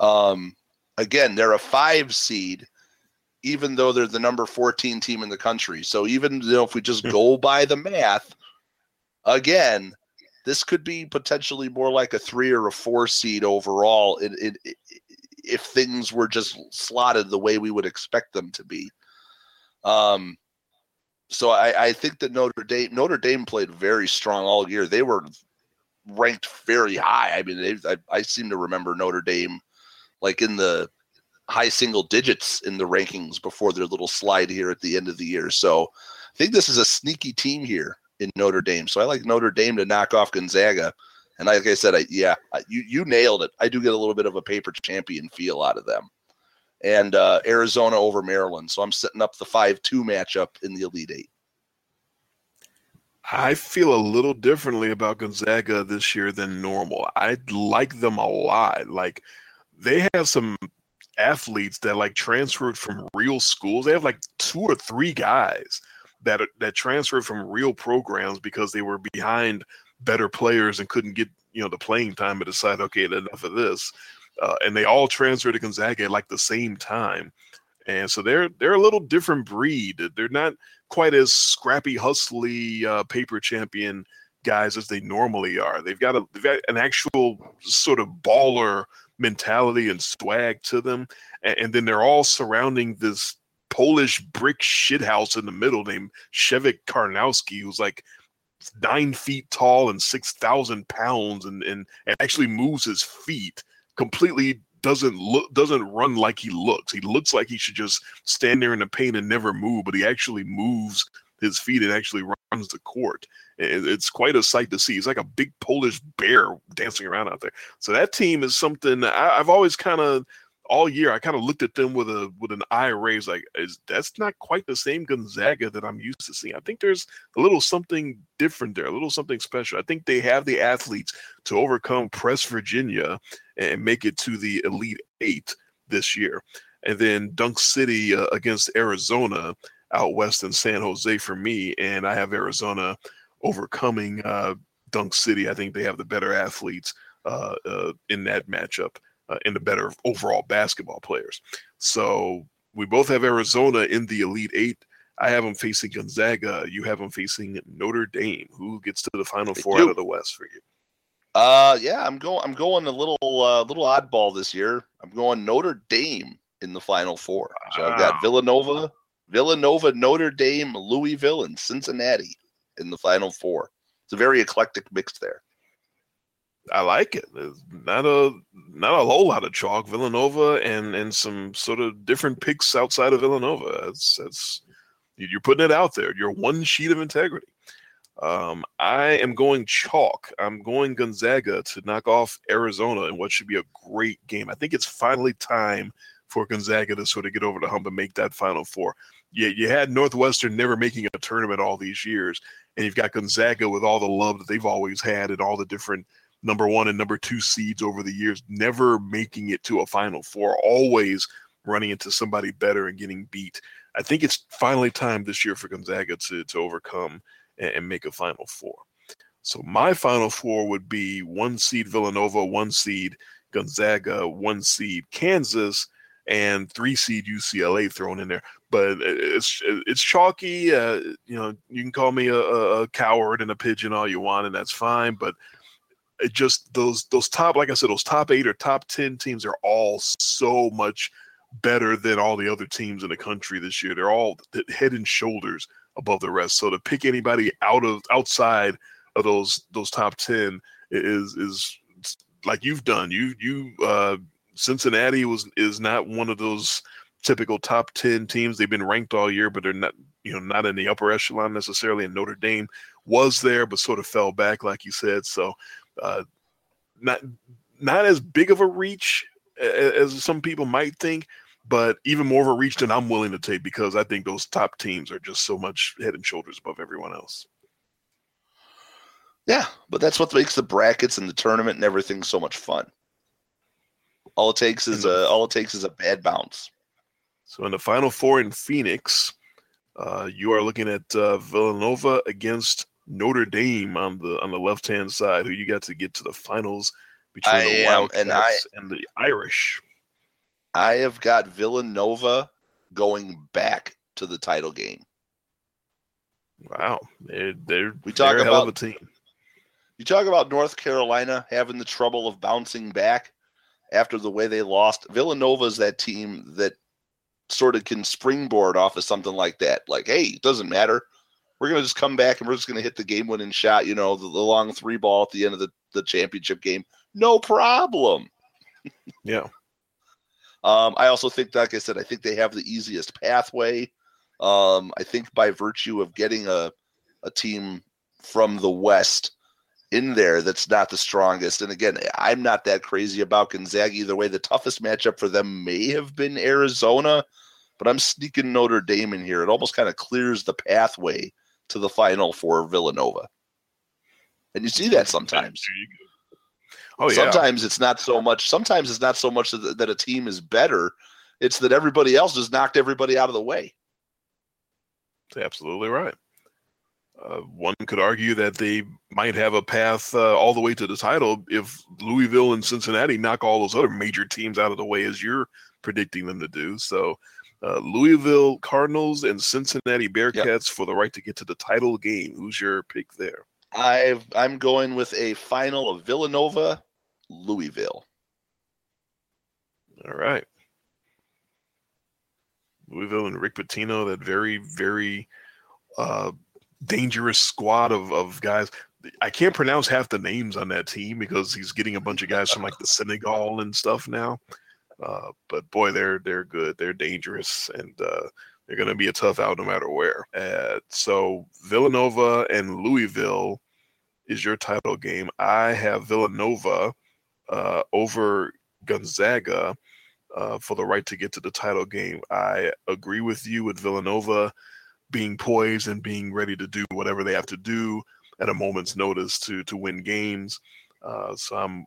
Um, again, they're a five seed even though they're the number 14 team in the country. So even you know, if we just go by the math, again, this could be potentially more like a three or a four seed overall. It, it, it, if things were just slotted the way we would expect them to be. Um, so I, I think that Notre Dame Notre Dame played very strong all year. They were ranked very high. I mean, they, I, I seem to remember Notre Dame like in the high single digits in the rankings before their little slide here at the end of the year. So I think this is a sneaky team here in Notre Dame. So I like Notre Dame to knock off Gonzaga. And like I said, I, yeah, you you nailed it. I do get a little bit of a paper champion feel out of them. And uh, Arizona over Maryland. So I'm setting up the 5 2 matchup in the Elite Eight. I feel a little differently about Gonzaga this year than normal. I like them a lot. Like they have some athletes that like transferred from real schools. They have like two or three guys that that transferred from real programs because they were behind better players and couldn't get you know the playing time and decide okay enough of this. Uh, and they all transferred to Gonzaga at like the same time. And so they're they're a little different breed. They're not quite as scrappy, hustly uh, paper champion guys as they normally are. They've got a they've got an actual sort of baller mentality and swag to them, and, and then they're all surrounding this Polish brick shithouse in the middle named Przemek Karnowski, who's like nine feet tall and six thousand pounds, and, and and actually moves his feet completely doesn't look doesn't run like he looks. He looks like he should just stand there in the paint and never move, but he actually moves his feet and actually runs the court. It's quite a sight to see. He's like a big Polish bear dancing around out there. So that team is something I, have always kind of all year I kind of looked at them with a with an eye raised, like is that's not quite the same Gonzaga that I'm used to seeing. I think there's a little something different there, a little something special. I think they have the athletes to overcome Press Virginia and make it to the Elite Eight this year, and then Dunk City uh, against Arizona out west in San Jose for me, and I have Arizona overcoming uh, Dunk City. I think they have the better athletes uh, uh in that matchup uh, and the better overall basketball players. So we both have Arizona in the Elite Eight. I have them facing Gonzaga. You have them facing Notre Dame. Who gets to the Final Four out of the West for you? Uh, yeah, I'm going. I'm going a little, uh, little oddball this year. I'm going Notre Dame in the Final Four. So I've got Villanova, Villanova, Notre Dame, Louisville, and Cincinnati in the Final Four. It's a very eclectic mix there. I like it. There's not a not a whole lot of chalk. Villanova and and some sort of different picks outside of Villanova. That's that's you're putting it out there. You're one sheet of integrity. Um, I am going chalk. I'm going Gonzaga to knock off Arizona in what should be a great game. I think it's finally time for Gonzaga to sort of get over the hump and make that Final Four. Yeah, you had Northwestern never making a tournament all these years, and you've got Gonzaga with all the love that they've always had and all the different number one and number two seeds over the years, never making it to a Final Four, always running into somebody better and getting beat. I think it's finally time this year for Gonzaga to to overcome and, and make a Final Four. So my Final Four would be one seed Villanova, one seed Gonzaga, one seed Kansas, and three seed UCLA thrown in there. But it's it's chalky. Uh, you know, you can call me a, a coward and a pigeon all you want, and that's fine. But it just those those top, like I said, those top eight or top ten teams are all so much better than all the other teams in the country this year. They're all head and shoulders above the rest. So to pick anybody out of outside of those those top ten is is like you've done. You you uh, Cincinnati was is not one of those typical top 10 teams. They've been ranked all year, but they're not, you know, not in the upper echelon necessarily. And Notre Dame was there, but sort of fell back, like you said. So, uh, not not as big of a reach as some people might think, but even more of a reach than I'm willing to take because I think those top teams are just so much head and shoulders above everyone else. Yeah, but that's what makes the brackets and the tournament and everything so much fun. All it takes is a all it takes is a bad bounce. So in the final four in Phoenix, uh, you are looking at uh, Villanova against Notre Dame on the on the left hand side. Who you got to get to the finals between I the Wildcats and I- and the Irish? I have got Villanova going back to the title game. Wow, they're they're, We talk they're a hell of a team. You talk about North Carolina having the trouble of bouncing back after the way they lost. Villanova is that team that sort of can springboard off of something like that. Like, hey, it doesn't matter. We're going to just come back and we're just going to hit the game winning shot, you know, the, the long three ball at the end of the, the championship game. No problem. Yeah, Um, I also think, like I said, I think they have the easiest pathway. Um, I think by virtue of getting a, a team from the West in there that's not the strongest. And again, I'm not that crazy about Gonzaga either way. The toughest matchup for them may have been Arizona, but I'm sneaking Notre Dame in here. It almost kind of clears the pathway to the final for Villanova. And you see that sometimes. There you go. Oh yeah, Sometimes it's not so much. Sometimes it's not so much that, a team is better. It's that everybody else just knocked everybody out of the way. That's absolutely right. Uh, one could argue that they might have a path uh, all the way to the title if Louisville and Cincinnati knock all those other major teams out of the way as you're predicting them to do. So, uh, Louisville Cardinals and Cincinnati Bearcats for the right to get to the title game. Who's your pick there? I've I'm going with a final of Villanova, Louisville. All right. Louisville and Rick Pitino, that very, very uh, dangerous squad of, of guys. I can't pronounce half the names on that team because he's getting a bunch of guys from like the Senegal and stuff now. Uh, but boy, they're they're good. They're dangerous, and uh, they're going to be a tough out no matter where. Uh, so Villanova and Louisville is your title game. I have Villanova uh, over Gonzaga uh, for the right to get to the title game. I agree with you with Villanova being poised and being ready to do whatever they have to do at a moment's notice to to win games. Uh, so I'm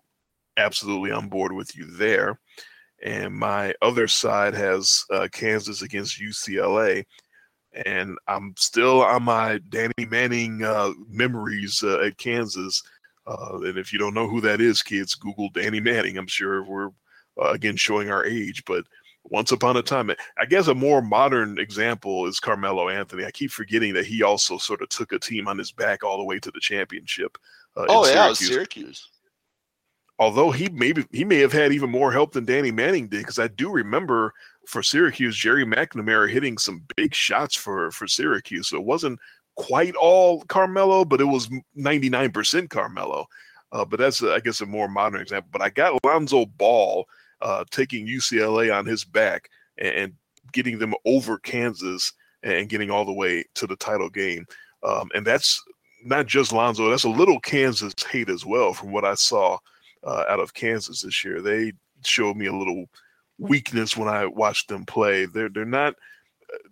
absolutely on board with you there. And my other side has uh, Kansas against UCLA. And I'm still on my Danny Manning uh, memories uh, at Kansas. Uh, and if you don't know who that is, kids, Google Danny Manning. I'm sure we're uh, again showing our age, but once upon a time, I guess a more modern example is Carmelo Anthony. I keep forgetting that he also sort of took a team on his back all the way to the championship. Uh, Oh yeah, Syracuse. Syracuse. Although he maybe he may have had even more help than Danny Manning did, because I do remember for Syracuse, Gerry McNamara hitting some big shots for for Syracuse. So it wasn't quite all Carmelo, but it was 99% Carmelo. Uh, but that's, uh, I guess, a more modern example. But I got Lonzo Ball uh, taking UCLA on his back and, and getting them over Kansas and getting all the way to the title game. Um, and that's not just Lonzo, that's a little Kansas hate as well from what I saw uh, out of Kansas this year. They showed me a little weakness when I watched them play. They're they're not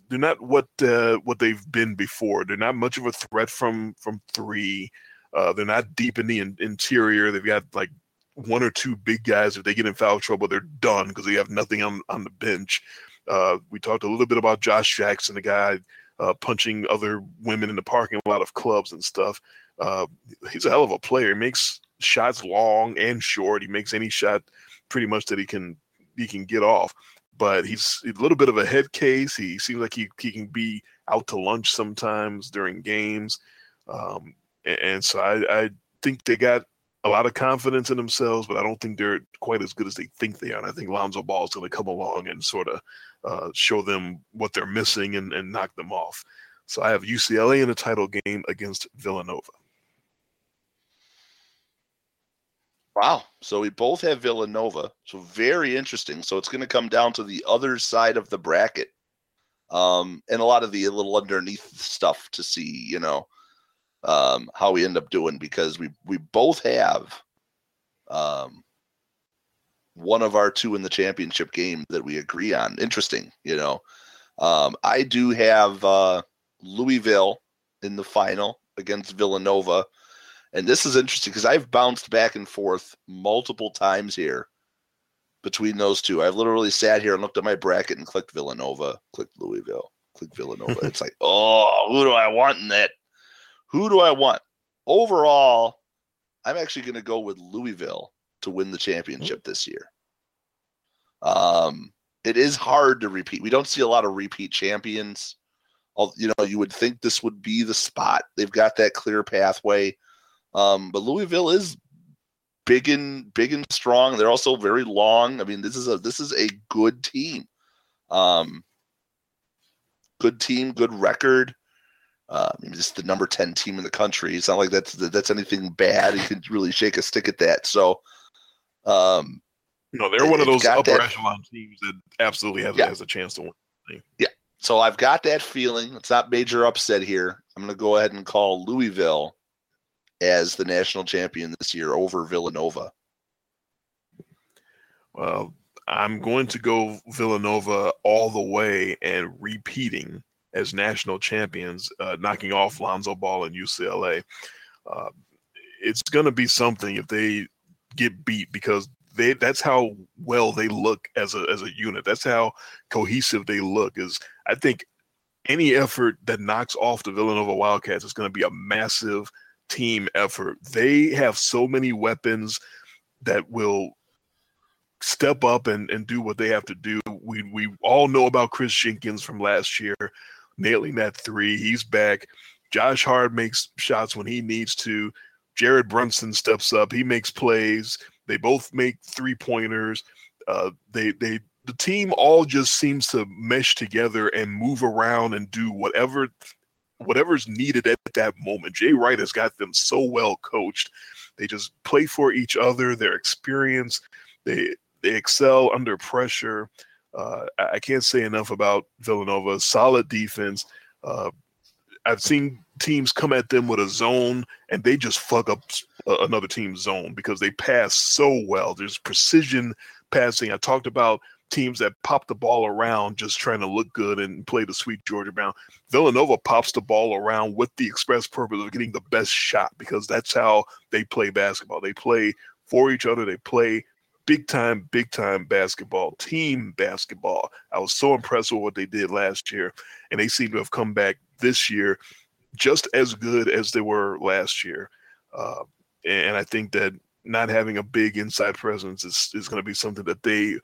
they're not what uh, what they've been before. They're not much of a threat from from three. Uh, they're not deep in the in- interior. They've got like one or two big guys. If they get in foul trouble, they're done because they have nothing on on the bench. Uh, we talked a little bit about Josh Jackson, the guy uh, punching other women in the parking lot of clubs and stuff. Uh, he's a hell of a player. He makes shots long and short. He makes any shot pretty much that he can he can get off. but he's a little bit of a head case. He seems like he, he can be out to lunch sometimes during games. Um, and, and, so I, I think they got a lot of confidence in themselves, but I don't think they're quite as good as they think they are. And I think Lonzo Ball is going to come along and sort of uh, show them what they're missing and, and knock them off. So I have UCLA in a title game against Villanova. Wow. So we both have Villanova. So very interesting. So it's going to come down to the other side of the bracket. Um, and a lot of the little underneath stuff to see, you know, um, how we end up doing because we we both have um, one of our two in the championship game that we agree on. Interesting, you know. Um, I do have uh, Louisville in the final against Villanova. And this is interesting because I've bounced back and forth multiple times here between those two. I've literally sat here and looked at my bracket and clicked Villanova, clicked Louisville, clicked Villanova. it's like, oh, who do I want in that? Who do I want? Overall, I'm actually going to go with Louisville to win the championship this year. Um, it is hard to repeat. We don't see a lot of repeat champions. You know, you would think this would be the spot. They've got that clear pathway. Um, but Louisville is big and big and strong. They're also very long. I mean, this is a this is a good team. Um, good team, good record. Uh, just the number ten team in the country. It's not like that's that's anything bad. You can really shake a stick at that. So, um, no, they're one of those upper that, echelon teams that absolutely has, yeah. has a chance to win. Yeah. So I've got that feeling. It's not major upset here. I'm going to go ahead and call Louisville as the national champion this year over Villanova? Well, I'm going to go Villanova all the way and repeating as national champions, uh, knocking off Lonzo Ball and UCLA. Uh, it's going to be something if they get beat because they that's how well they look as a as a unit. That's how cohesive they look. Is I think any effort that knocks off the Villanova Wildcats is going to be a massive team effort. They have so many weapons that will step up and, and do what they have to do. We we all know about Kris Jenkins from last year, nailing that three. He's back. Josh Hart makes shots when he needs to. Jalen Brunson steps up. He makes plays. They both make three pointers. Uh, they they the team all just seems to mesh together and move around and do whatever whatever's needed at that moment. Jay Wright has got them so well coached. They just play for each other. Their experience, they they excel under pressure. Uh, I can't say enough about Villanova. Solid defense. Uh, I've seen teams come at them with a zone and they just fuck up another team's zone because they pass so well. There's precision passing. I talked about teams that pop the ball around just trying to look good and play the sweet Georgia Brown. Villanova pops the ball around with the express purpose of getting the best shot because that's how they play basketball. They play for each other, they play big time, big time basketball, team basketball. I was so impressed with what they did last year, and they seem to have come back this year just as good as they were last year. Uh, and I think that not having a big inside presence is, is going to be something that they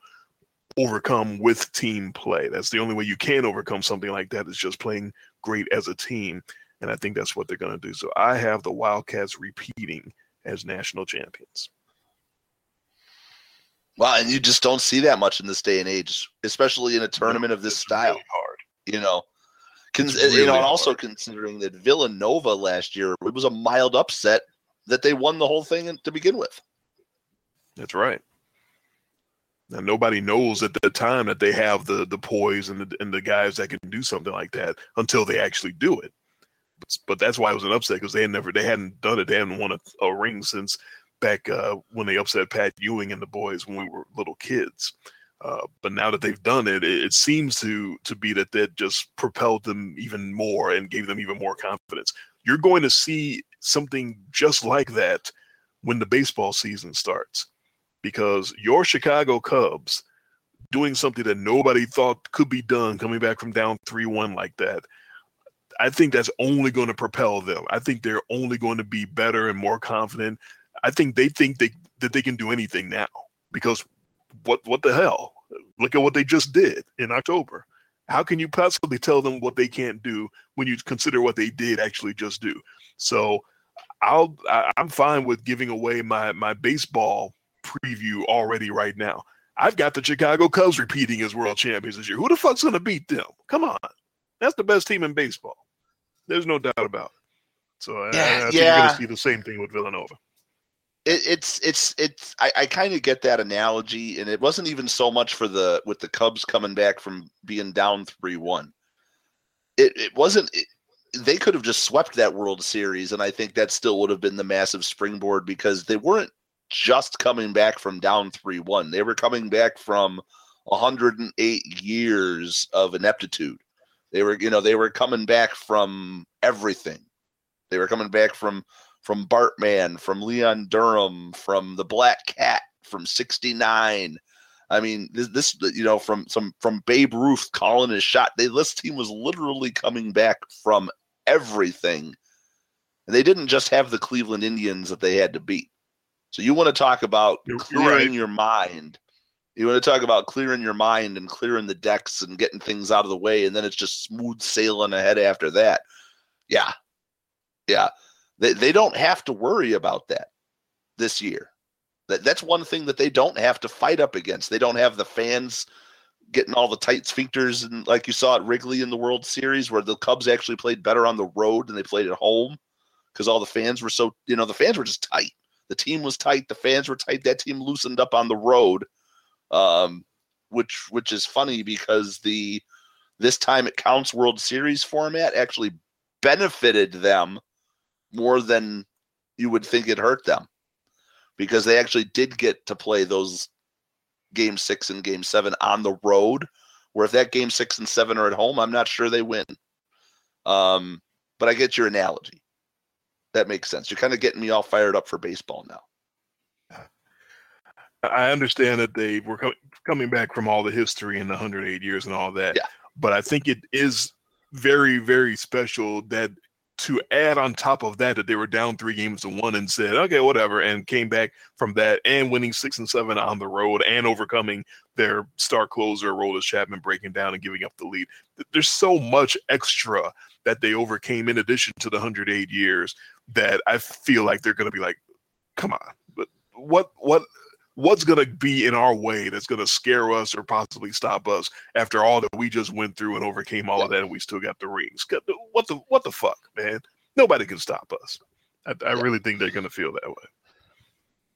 overcome with team play. That's the only way you can overcome something like that is just playing great as a team. And I think that's what they're going to do. So I have the Wildcats repeating as national champions. Well, and you just don't see that much in this day and age, especially in a tournament of this it's style. Really hard. You know, Cons- really eh, you know, and also considering that Villanova last year, it was a mild upset that they won the whole thing to begin with. That's right. And nobody knows at the time that they have the the poise and the and the guys that can do something like that until they actually do it. But, but that's why it was an upset because they had never they hadn't done it. They hadn't won a, a ring since back uh, when they upset Pat Ewing and the boys when we were little kids. Uh, but now that they've done it, it, it, seems to to be that that just propelled them even more and gave them even more confidence. You're going to see something just like that when the baseball season starts because your Chicago Cubs doing something that nobody thought could be done, coming back from down 3 1 like that, I think that's only going to propel them. I think they're only going to be better and more confident. I think they think they, that they can do anything now because what what the hell? Look at what they just did in October. How can you possibly tell them what they can't do when you consider what they did actually just do? So I'll I, I'm fine with giving away my my baseball preview already right now. I've got the Chicago Cubs repeating as world champions this year. Who the fuck's gonna beat them? Come on, that's the best team in baseball. There's no doubt about it. So Yeah, I, I think yeah. you're gonna see the same thing with Villanova. It, it's it's it's I, I kind of get that analogy, and it wasn't even so much for the with the Cubs coming back from being down three one. It it wasn't. It, they could have just swept that World Series, and I think that still would have been the massive springboard because they weren't just coming back from down three one. They were coming back from 108 years of ineptitude. They were, you know, they were coming back from everything. They were coming back from from Bartman, from Leon Durham, from the Black Cat, from '69. I mean, this, this, you know, from some from Babe Ruth calling his shot. They this team was literally coming back from everything. And they didn't just have the Cleveland Indians that they had to beat. So you want to talk about You're- clearing right. your mind. You want to talk about clearing your mind and clearing the decks and getting things out of the way, and then it's just smooth sailing ahead after that. Yeah, yeah. They they don't have to worry about that this year. That that's one thing that they don't have to fight up against. They don't have the fans getting all the tight sphincters and like you saw at Wrigley in the World Series where the Cubs actually played better on the road than they played at home because all the fans were so you know the fans were just tight. The team was tight. The fans were tight. That team loosened up on the road, um, which which is funny because the this time it counts World Series format actually benefited them more than you would think it hurt them because they actually did get to play those game six and game seven on the road. Where if that game six and seven are at home, I'm not sure they win. Um, but I get your analogy. That makes sense. You're kind of getting me all fired up for baseball now. I understand that they were co- coming back from all the history in the 108 years and all that. Yeah. But I think it is very, very special that to add on top of that, that they were down three games to one and said, okay, whatever, and came back from that and winning six and seven on the road and overcoming their star closer, Aroldis Chapman, breaking down and giving up the lead. There's so much extra that they overcame in addition to the 108 years that I feel like they're going to be like, come on, but what, what, what's going to be in our way that's going to scare us or possibly stop us after all that we just went through and overcame all of that and we still got the rings? What the what the fuck man? Nobody can stop us. I, I really think they're going to feel that way.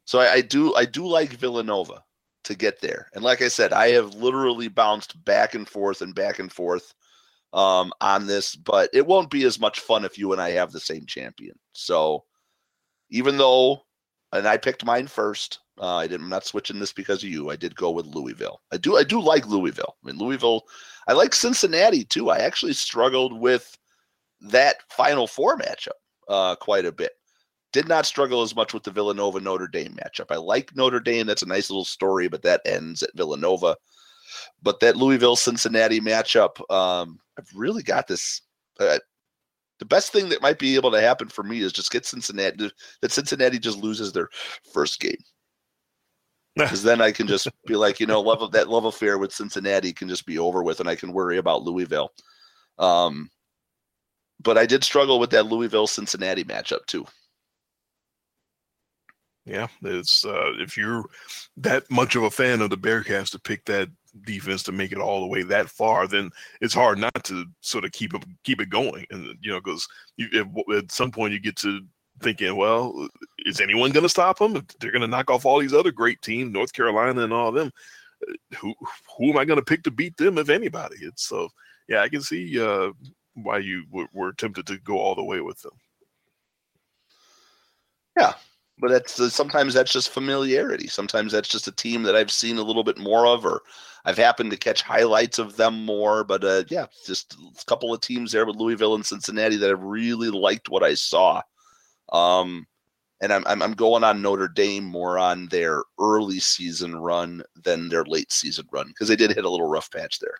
So I, I do I do like Villanova to get there. And like I said, I have literally bounced back and forth and back and forth um, on this, but it won't be as much fun if you and I have the same champion. So even though, and I picked mine first, uh, I didn't. I'm not switching this because of you. I did go with Louisville. I do. I do like Louisville. I mean, Louisville. I like Cincinnati too. I actually struggled with that Final Four matchup uh, quite a bit did not struggle as much with the Villanova Notre Dame matchup. I like Notre Dame. That's a nice little story, but that ends at Villanova. But that Louisville Cincinnati matchup, um, I've really got this. Uh, the best thing that might be able to happen for me is just get Cincinnati. That Cincinnati just loses their first game, because then I can just be like, you know, love of that love affair with Cincinnati can just be over with, and I can worry about Louisville. Um, but I did struggle with that Louisville Cincinnati matchup too. yeah it's uh if you're that much of a fan of the bearcats to pick that defense to make it all the way that far then it's hard not to sort of keep it keep it going and you know because at some point you get to thinking well is anyone going to stop them they're going to knock off all these other great teams north carolina and all of them Uh, who who am i going to pick to beat them if anybody it's so yeah i can see uh why you were, were tempted to go all the way with them Yeah, but that's uh, sometimes that's just familiarity. Sometimes that's just a team that I've seen a little bit more of, or I've happened to catch highlights of them more. But uh, yeah, just a couple of teams there with Louisville and Cincinnati that I've really liked what I saw. Um, and I'm, I'm going on Notre Dame more on their early season run than their late season run because they did hit a little rough patch there.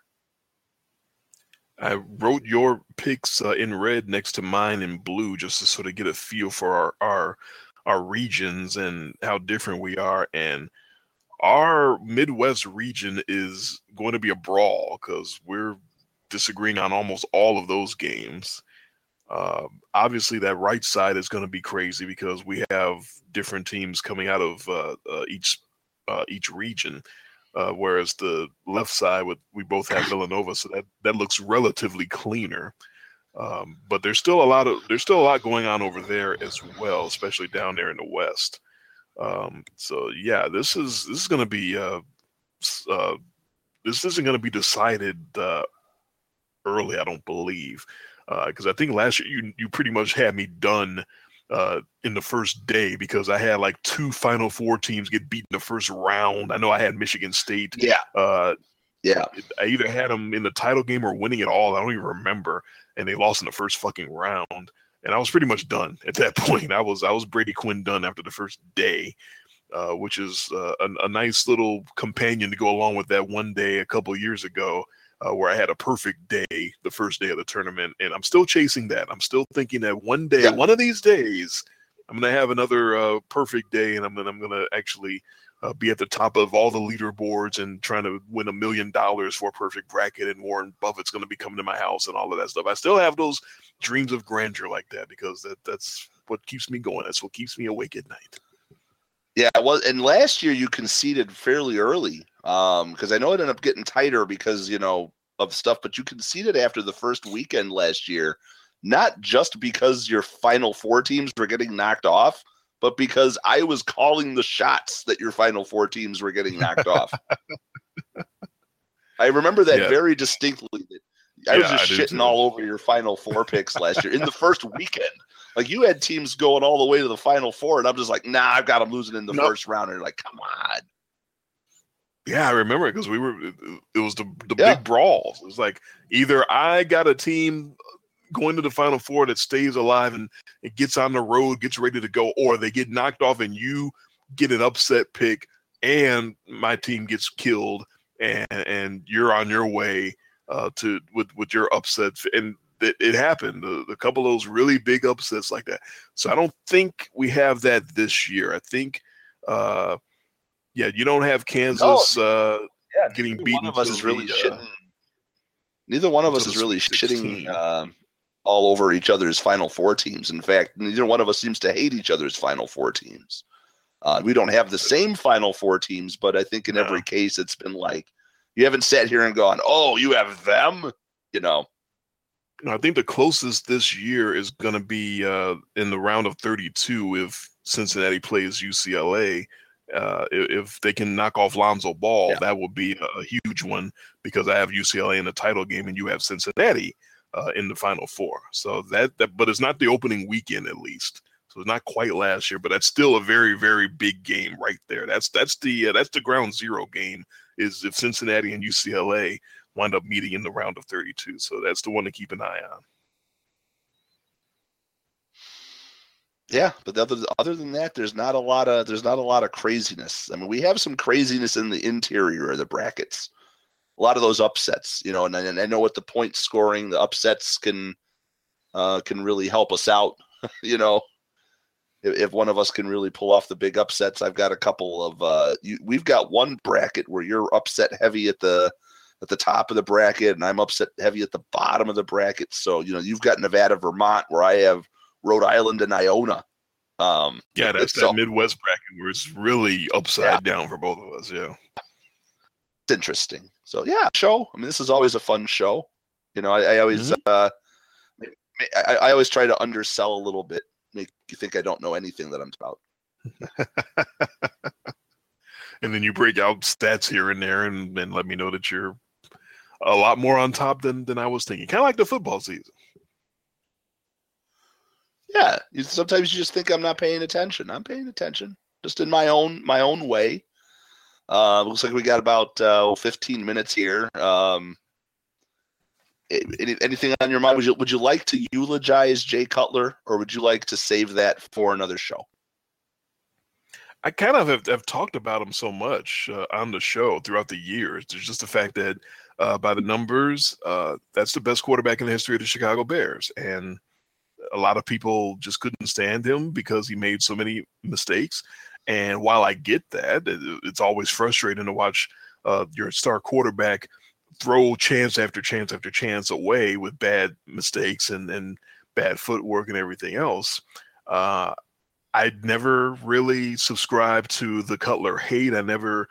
I wrote your picks uh, in red next to mine in blue just to sort of get a feel for our our our regions and how different we are. And our Midwest region is going to be a brawl because we're disagreeing on almost all of those games. Uh, obviously, that right side is going to be crazy because we have different teams coming out of uh, uh, each uh, each region. Uh, whereas the left side, with we both have Villanova, so that that looks relatively cleaner. Um, but there's still a lot of there's still a lot going on over there as well, especially down there in the west. Um, so yeah, this is this is going to be uh, uh, this isn't going to be decided uh, early. I don't believe because uh, I think last year you you pretty much had me done uh, in the first day because I had like two Final Four teams get beat in the first round. I know I had Michigan State. Yeah. Uh, yeah. I either had them in the title game or winning it all. I don't even remember and they lost in the first fucking round. And I was pretty much done at that point. I was I was Brady Quinn done after the first day, uh, which is uh, a, a, nice little companion to go along with that one day a couple years ago uh, where I had a perfect day the first day of the tournament, and I'm still chasing that. I'm still thinking that one day, yeah. one of these days, I'm gonna have another uh, perfect day, and I'm gonna I'm gonna actually uh, be at the top of all the leaderboards and trying to win a million dollars for a perfect bracket, and Warren Buffett's going to be coming to my house and all of that stuff. I still have those dreams of grandeur like that because that that's what keeps me going. That's what keeps me awake at night. Yeah, well, and last year you conceded fairly early because um, I know it ended up getting tighter because you know of stuff, but you conceded after the first weekend last year, not just because your final four teams were getting knocked off but because I was calling the shots that your final four teams were getting knocked off. I remember that yeah. very distinctly. I yeah, was just I shitting all over your final four picks last year in the first weekend. Like you had teams going all the way to the final four, and I'm just like, nah, I've got them losing in the nope. first round. And you're like, come on. Yeah, I remember it because we were. It was the the yeah. big brawls. It was like either I got a team going to the final four that stays alive and it gets on the road, gets ready to go, or they get knocked off and you get an upset pick and my team gets killed and and you're on your way uh, to with with your upset and it, it happened a, a, couple of those really big upsets like that so i don't think we have that this year i think uh yeah you don't have kansas no. uh yeah, getting beaten one of us is really the, uh, shitting neither one of us is really 16. shitting uh, all over each other's Final Four teams. In fact, neither one of us seems to hate each other's Final Four teams. Uh, we don't have the same Final Four teams, but I think in every case it's been like you haven't sat here and gone, "Oh, you have them," you know. I think the closest this year is going to be uh, in the round of 32 if Cincinnati plays UCLA. Uh, if they can knock off Lonzo Ball, yeah. that will be a huge one because I have UCLA in the title game and you have Cincinnati uh, in the Final Four. So that, that, but it's not the opening weekend at least. So it's not quite last year, but that's still a very, very big game right there. That's that's the uh, that's the ground zero game. Is if Cincinnati and UCLA wind up meeting in the round of 32. So that's the one to keep an eye on. Yeah, but other other than that, there's not a lot of there's not a lot of craziness. I mean, we have some craziness in the interior of the brackets a lot of those upsets, you know, and, and I know what the point scoring, the upsets can uh, can really help us out. you know, if, if, one of us can really pull off the big upsets, I've got a couple of. Uh, you, we've got one bracket where you're upset heavy at the at the top of the bracket, and I'm upset heavy at the bottom of the bracket. So you know, you've got Nevada, Vermont, where I have Rhode Island and Iona. Um, yeah, that's that Midwest bracket where it's really upside yeah. down for both of us. Yeah, it's interesting. So yeah, show. I mean, this is always a fun show. You know, I, I always mm-hmm. uh, I, I, always try to undersell a little bit, make you think I don't know anything that I'm about. and then you break out stats here and there, and, and let me know that you're a lot more on top than than I was thinking. Kind of like the football season. Yeah, sometimes you just think I'm not paying attention. I'm paying attention, just in my own my own way. Uh, looks like we got about uh, 15 minutes here. Um, any, anything on your mind? Would you would you like to eulogize Jay Cutler, or would you like to save that for another show? I kind of have, have talked about him so much uh, on the show throughout the years. There's just the fact that uh, by the numbers, uh, that's the best quarterback in the history of the Chicago Bears, and a lot of people just couldn't stand him because he made so many mistakes And while I get that, it's always frustrating to watch uh, your star quarterback throw chance after chance after chance away with bad mistakes and, and bad footwork and everything else. Uh, I never really subscribed to the Cutler hate. I never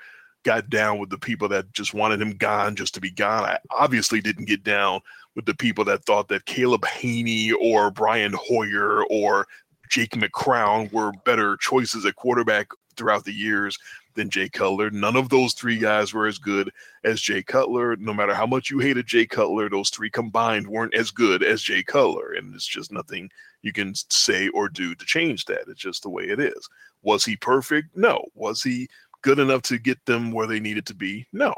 got down with the people that just wanted him gone just to be gone. I obviously didn't get down with the people that thought that Caleb Hanie or Brian Hoyer or Jake McCown were better choices at quarterback throughout the years than Jay Cutler. None of those three guys were as good as Jay Cutler. No matter how much you hated Jay Cutler, those three combined weren't as good as Jay Cutler. And it's just nothing you can say or do to change that. It's just the way it is. Was he perfect? No. Was he good enough to get them where they needed to be? No.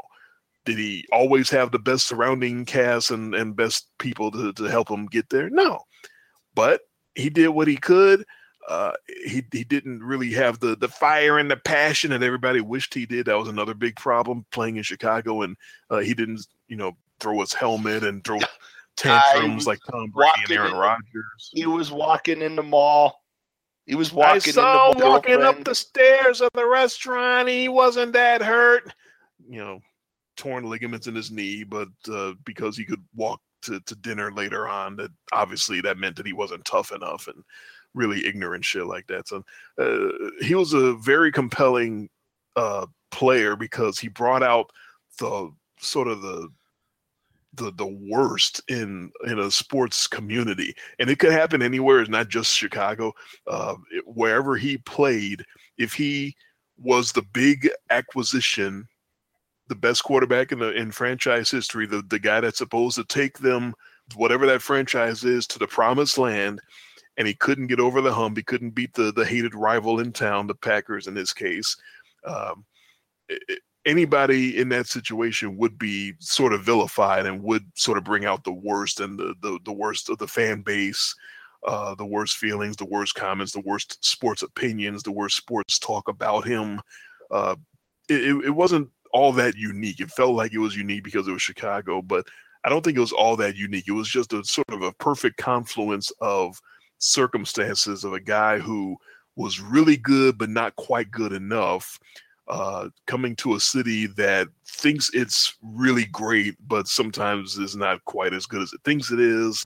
Did he always have the best surrounding cast and, and best people to, to help him get there? No. But he did what he could. Uh, he he didn't really have the the fire and the passion that everybody wished he did. That was another big problem playing in Chicago, and uh, he didn't you know throw his helmet and throw tantrums like Tom Brady and Aaron Rodgers. He was walking in the mall. He was walking. I saw him walking up the stairs of the restaurant. He wasn't that hurt. You know, torn ligaments in his knee, but uh, because he could walk to, to dinner later on, that obviously that meant that he wasn't tough enough and really ignorant shit like that. So uh, he was a very compelling uh, player because he brought out the sort of the the the worst in in a sports community, and it could happen anywhere. It's not just Chicago. Uh, it, wherever he played, if he was the big acquisition, the best quarterback in the in franchise history, the the guy that's supposed to take them whatever that franchise is to the promised land, and he couldn't get over the hump. He couldn't beat the the hated rival in town, the Packers in this case. Um, it, anybody in that situation would be sort of vilified and would sort of bring out the worst and the the, the worst of the fan base, uh, the worst feelings, the worst comments, the worst sports opinions, the worst sports talk about him. Uh, it, it wasn't all that unique. It felt like it was unique because it was Chicago, but I don't think it was all that unique. It was just a sort of a perfect confluence of circumstances of a guy who was really good but not quite good enough uh, coming to a city that thinks it's really great, but sometimes is not quite as good as it thinks it is.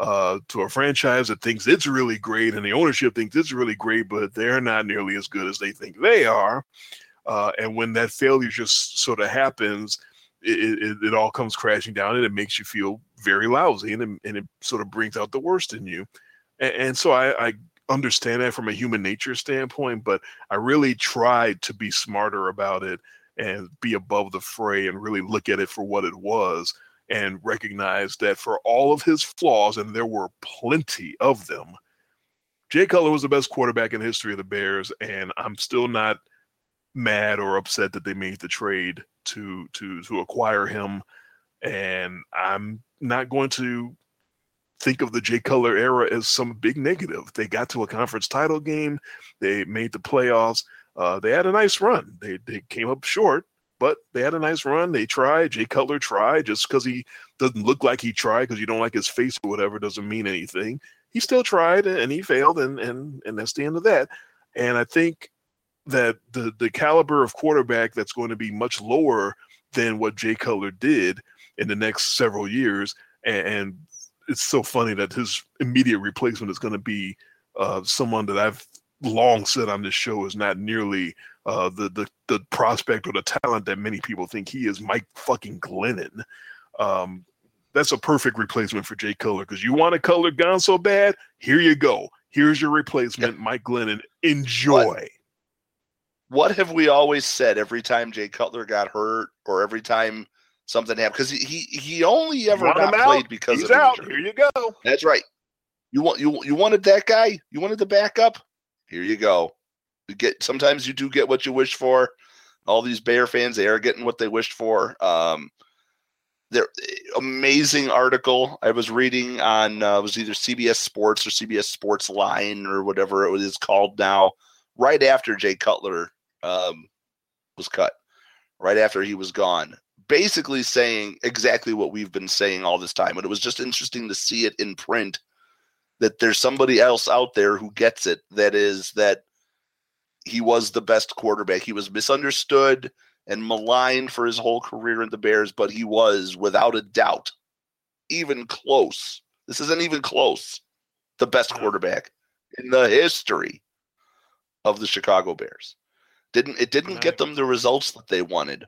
Uh, to a franchise that thinks it's really great, and the ownership thinks it's really great, but they're not nearly as good as they think they are. Uh, and when that failure just sort of happens, it, it, it, all comes crashing down, and it makes you feel very lousy, and it, and it sort of brings out the worst in you. And, and so I, I understand that from a human nature standpoint, but I really tried to be smarter about it and be above the fray and really look at it for what it was and recognize that for all of his flaws, and there were plenty of them, Jay Cutler was the best quarterback in the history of the Bears, and I'm still not mad or upset that they made the trade to to to acquire him. And I'm not going to think of the Jay Cutler era as some big negative. They got to a conference title game, they made the playoffs. Uh, they had a nice run. They they came up short, but they had a nice run. They tried. Jay Cutler tried. Just because he doesn't look like he tried, because you don't like his face or whatever, doesn't mean anything. He still tried and he failed, and and and that's the end of that. And I think that the the caliber of quarterback that's going to be much lower than what Jay Cutler did in the next several years, and, and it's so funny that his immediate replacement is going to be uh, someone that I've long said on this show is not nearly uh, the, the the prospect or the talent that many people think he is. Mike fucking Glennon. Um, that's a perfect replacement for Jay Cutler because you want a Cutler gone so bad. Here you go. Here's your replacement, Mike Glennon. Enjoy. What, what have we always said every time Jay Cutler got hurt or every time something happened because he he only ever got played because He's of out. injury. Here you go. That's right. You want you you wanted that guy. You wanted the backup. Here you go. You get sometimes you do get what you wish for. All these Bear fans, they are getting what they wished for. Um, there amazing article I was reading on uh, was either CBS Sports or CBS Sports Line or whatever it is called now. Right after Jay Cutler um, was cut, right after he was gone, basically saying exactly what we've been saying all this time. But it was just interesting to see it in print that there's somebody else out there who gets it. That is that he was the best quarterback. He was misunderstood and maligned for his whole career in the Bears, but he was without a doubt even close. This isn't even close. The best quarterback in the history of the Chicago Bears. Didn't it didn't get them the results that they wanted.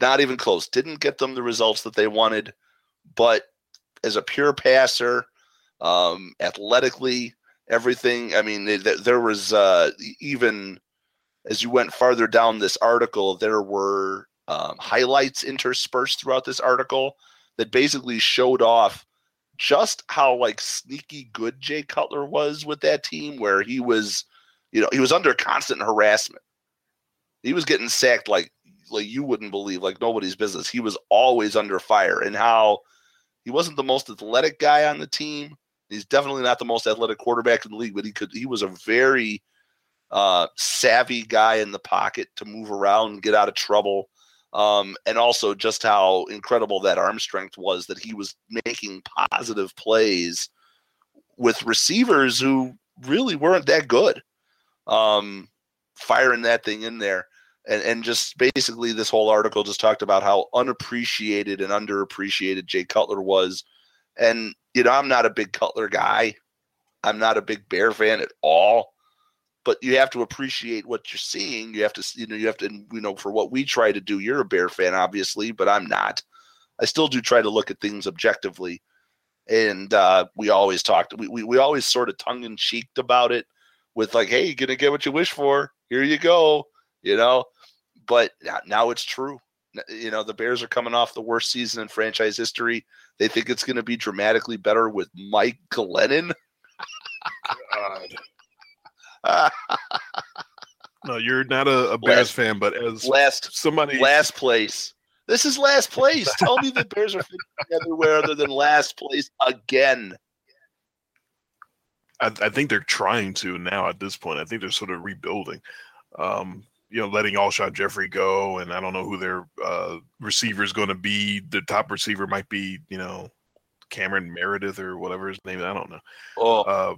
Not even close. Didn't get them the results that they wanted, but as a pure passer, um, athletically, everything. I mean, there was uh, even as you went farther down this article, there were um, highlights interspersed throughout this article that basically showed off just how like sneaky good Jay Cutler was with that team, where he was, you know, he was under constant harassment. He was getting sacked like like you wouldn't believe, like nobody's business. He was always under fire, and how he wasn't the most athletic guy on the team. He's definitely not the most athletic quarterback in the league, but he could. He was a very uh, savvy guy in the pocket to move around and get out of trouble. Um, and also just how incredible that arm strength was that he was making positive plays with receivers who really weren't that good. Um, firing that thing in there. And, and just basically, this whole article just talked about how unappreciated and underappreciated Jay Cutler was. And, you know, I'm not a big Cutler guy. I'm not a big Bear fan at all but you have to appreciate what you're seeing. You have to, you know, you have to, you know, for what we try to do. You're a Bear fan, obviously, but I'm not. I still do try to look at things objectively, and uh, we always talked. We, we we always sort of tongue in cheeked about it, with like, "Hey, you're gonna get what you wish for. Here you go," you know. But now it's true. You know, the Bears are coming off the worst season in franchise history. They think it's going to be dramatically better with Mike Glennon. God no, you're not a, a Bears last, fan, but as last somebody last place. This is last place. Tell me the Bears are everywhere other than last place again. I, I, think they're trying to now at this point. I think they're sort of rebuilding. Um, you know, letting Alshon Jeffery go, and I don't know who their uh, receiver is going to be. The top receiver might be, you know, Cameron Meredith or whatever his name. Is. I don't know. Oh, uh,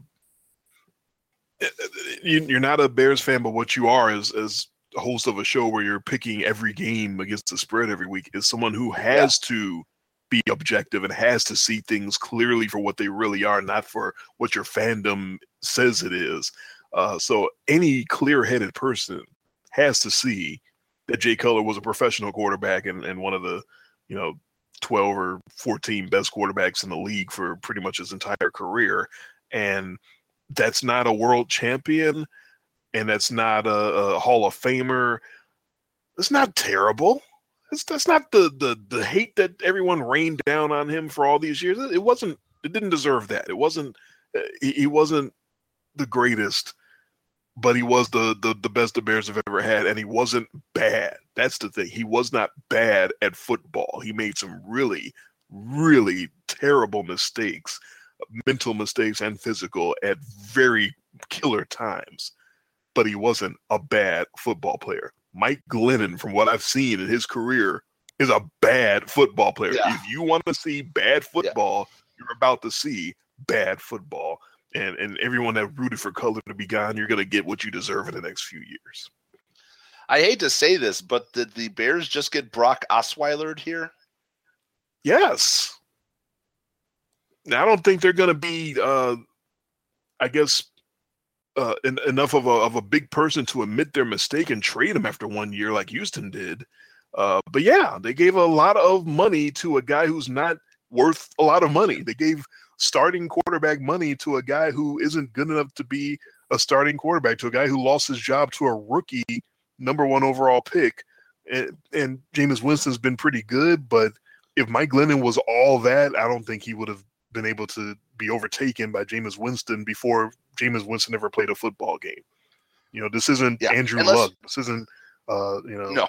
you're not a Bears fan, but what you are is as host of a show where you're picking every game against the spread every week is someone who has yeah. to be objective and has to see things clearly for what they really are, not for what your fandom says it is. Uh, so any clear-headed person has to see that Jay Cutler was a professional quarterback and, and one of the, you know, 12 or 14 best quarterbacks in the league for pretty much his entire career. And that's not a world champion and that's not a, a Hall of Famer. It's not terrible. It's, that's not the, the the hate that everyone rained down on him for all these years. It wasn't. It didn't deserve that. It wasn't. Uh, he, he wasn't the greatest, but he was the, the the best the Bears have ever had, and he wasn't bad. That's the thing. He was not bad at football. He made some really, really terrible mistakes mental mistakes and physical at very killer times, but he wasn't a bad football player. Mike Glennon, from what I've seen in his career, is a bad football player. Yeah. If you want to see bad football, yeah. you're about to see bad football. And and everyone that rooted for color to be gone, you're gonna get what you deserve in the next few years. I hate to say this, but did the Bears just get Brock Osweiler here? Yes. Now, I don't think they're going to be, uh, I guess, uh, en- enough of a of a big person to admit their mistake and trade him after one year like Houston did. Uh, but yeah, they gave a lot of money to a guy who's not worth a lot of money. They gave starting quarterback money to a guy who isn't good enough to be a starting quarterback, to a guy who lost his job to a rookie number one overall pick. And, and Jameis Winston's been pretty good, but if Mike Glennon was all that, I don't think he would have been able to be overtaken by Jameis Winston before Jameis Winston ever played a football game. You know, this isn't yeah. Andrew Luck. This isn't uh, you know no.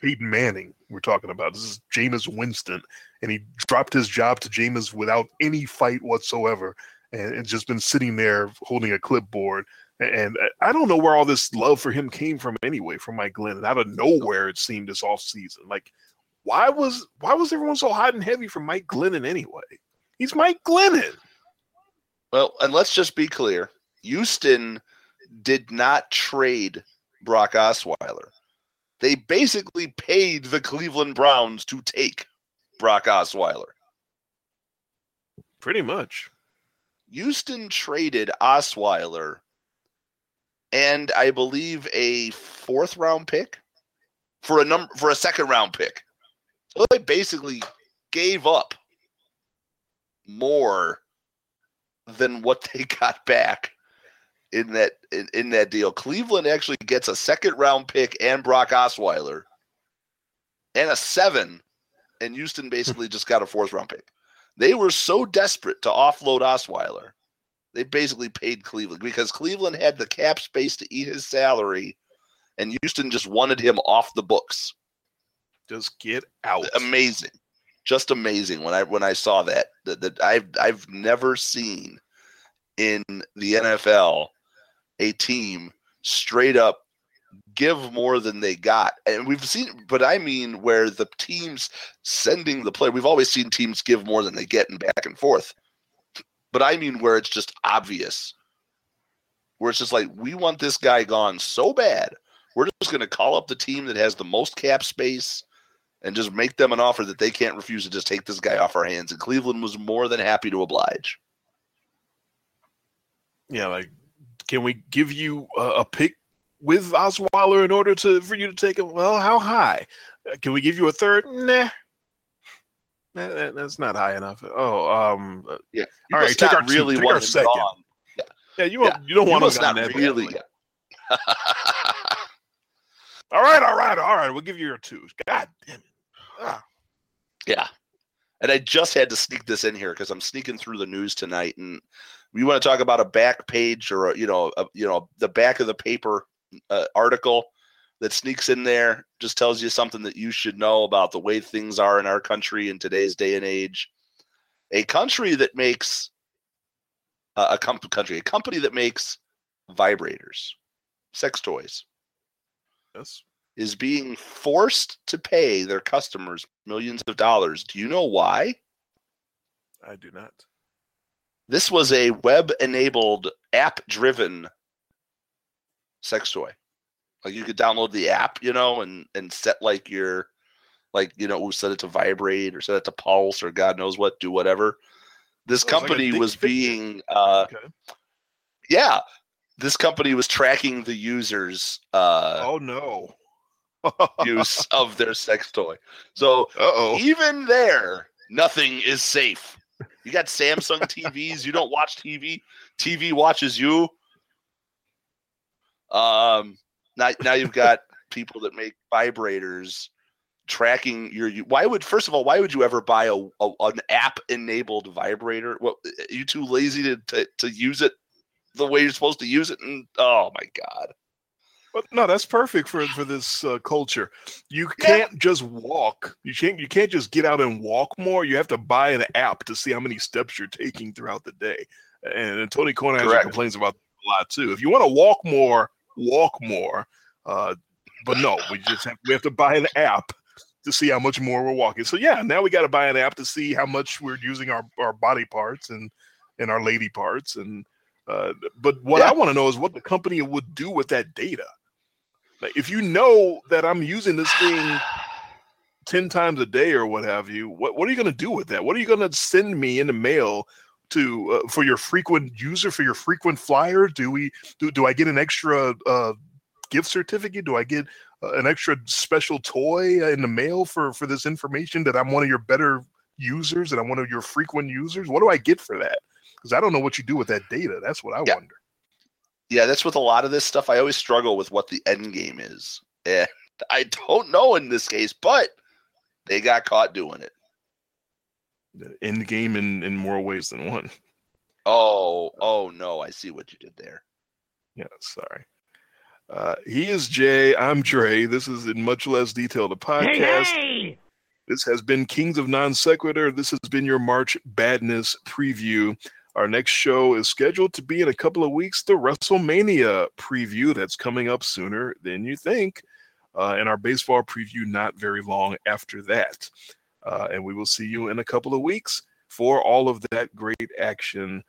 Peyton Manning we're talking about. This is Jameis Winston. And he dropped his job to Jameis without any fight whatsoever. And it's just been sitting there holding a clipboard. And uh, I don't know where all this love for him came from anyway, from Mike Glennon. Out of nowhere, it seemed this off season. Like, why was why was everyone so hot and heavy for Mike Glennon anyway? He's Mike Glennon. Well, and let's just be clear. Houston did not trade Brock Osweiler. They basically paid the Cleveland Browns to take Brock Osweiler. Pretty much. Houston traded Osweiler and I believe a fourth round pick for a number for a second round pick. So they basically gave up more than what they got back in that in, in that deal. Cleveland actually gets a second round pick and Brock Osweiler and a seven, and Houston basically just got a fourth round pick. They were so desperate to offload Osweiler, they basically paid Cleveland because Cleveland had the cap space to eat his salary, and Houston just wanted him off the books. Just get out. Amazing, just amazing when I when I saw that that, that I've I've never seen in the NFL a team straight up give more than they got. And we've seen, but I mean, where the teams sending the player, we've always seen teams give more than they get and back and forth. But I mean, where it's just obvious, where it's just like, we want this guy gone so bad. We're just going to call up the team that has the most cap space and just make them an offer that they can't refuse to just take this guy off our hands. And Cleveland was more than happy to oblige. Yeah, like, can we give you a, a pick with Osweiler in order to for you to take him? Well, how high? Uh, can we give you a third? Nah. That, that's not high enough. Oh, um, uh, yeah. You all right, take our really two, take our second. Yeah. yeah, you yeah. you don't want to not that really. all right, all right, all right. We'll give you your twos. God damn it. Ah. Yeah, and I just had to sneak this in here because I'm sneaking through the news tonight, and we want to talk about a back page or a, you know, a, you know, the back of the paper uh, article that sneaks in there just tells you something that you should know about the way things are in our country in today's day and age. A country that makes uh, a com- country, a company that makes vibrators, sex toys. Yes. Is being forced to pay their customers millions of dollars. Do you know why? I do not. This was a web enabled, app driven sex toy. Like you could download the app, you know, and and set like your like you know set it to vibrate or set it to pulse or God knows what, do whatever. This company like was being uh okay. yeah, this company was tracking the users uh oh no use of their sex toy. So Uh-oh. even there, nothing is safe. You got Samsung TVs, you don't watch TV, TV watches you. Um now, now you've got people that make vibrators tracking your. Why would first of all, why would you ever buy a, a an app enabled vibrator? What are you too lazy to, to to use it the way you're supposed to use it? And oh my god. But no, that's perfect for for this uh, culture. You can't yeah. just walk. You can't. You can't just get out and walk more. You have to buy an app to see how many steps you're taking throughout the day. And, and Tony Kornheiser complains about that a lot too. If you want to walk more, walk more. Uh, but no, we just have, we have to buy an app to see how much more we're walking. So yeah, now we got to buy an app to see how much we're using our, our body parts and and our lady parts. And uh, but what yeah. I want to know is what the company would do with that data. Like if you know that I'm using this thing 10 times a day or what have you, what, what are you going to do with that? What are you going to send me in the mail to uh, for your frequent user for your frequent flyer? Do we do, do I get an extra uh, gift certificate? Do I get uh, an extra special toy in the mail for for this information that I'm one of your better users and I'm one of your frequent users? What do I get for that? Because I don't know what you do with that data. That's what I yeah. wonder. Yeah, that's with a lot of this stuff. I always struggle with what the end game is. And I don't know in this case, but they got caught doing it. The end game in, in more ways than one. Oh, oh no, I see what you did there. Yeah, sorry. Uh, he is Jay. I'm Dre. This is in much less detail the podcast. Hey, hey! This has been Kings of Non Sequitur. This has been your March Badness preview. Our next show is scheduled to be in a couple of weeks, the WrestleMania preview that's coming up sooner than you think, uh, and our baseball preview not very long after that. Uh, and we will see you in a couple of weeks for all of that great action.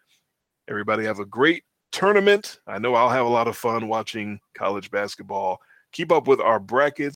Everybody have a great tournament. I know I'll have a lot of fun watching college basketball. Keep up with our brackets.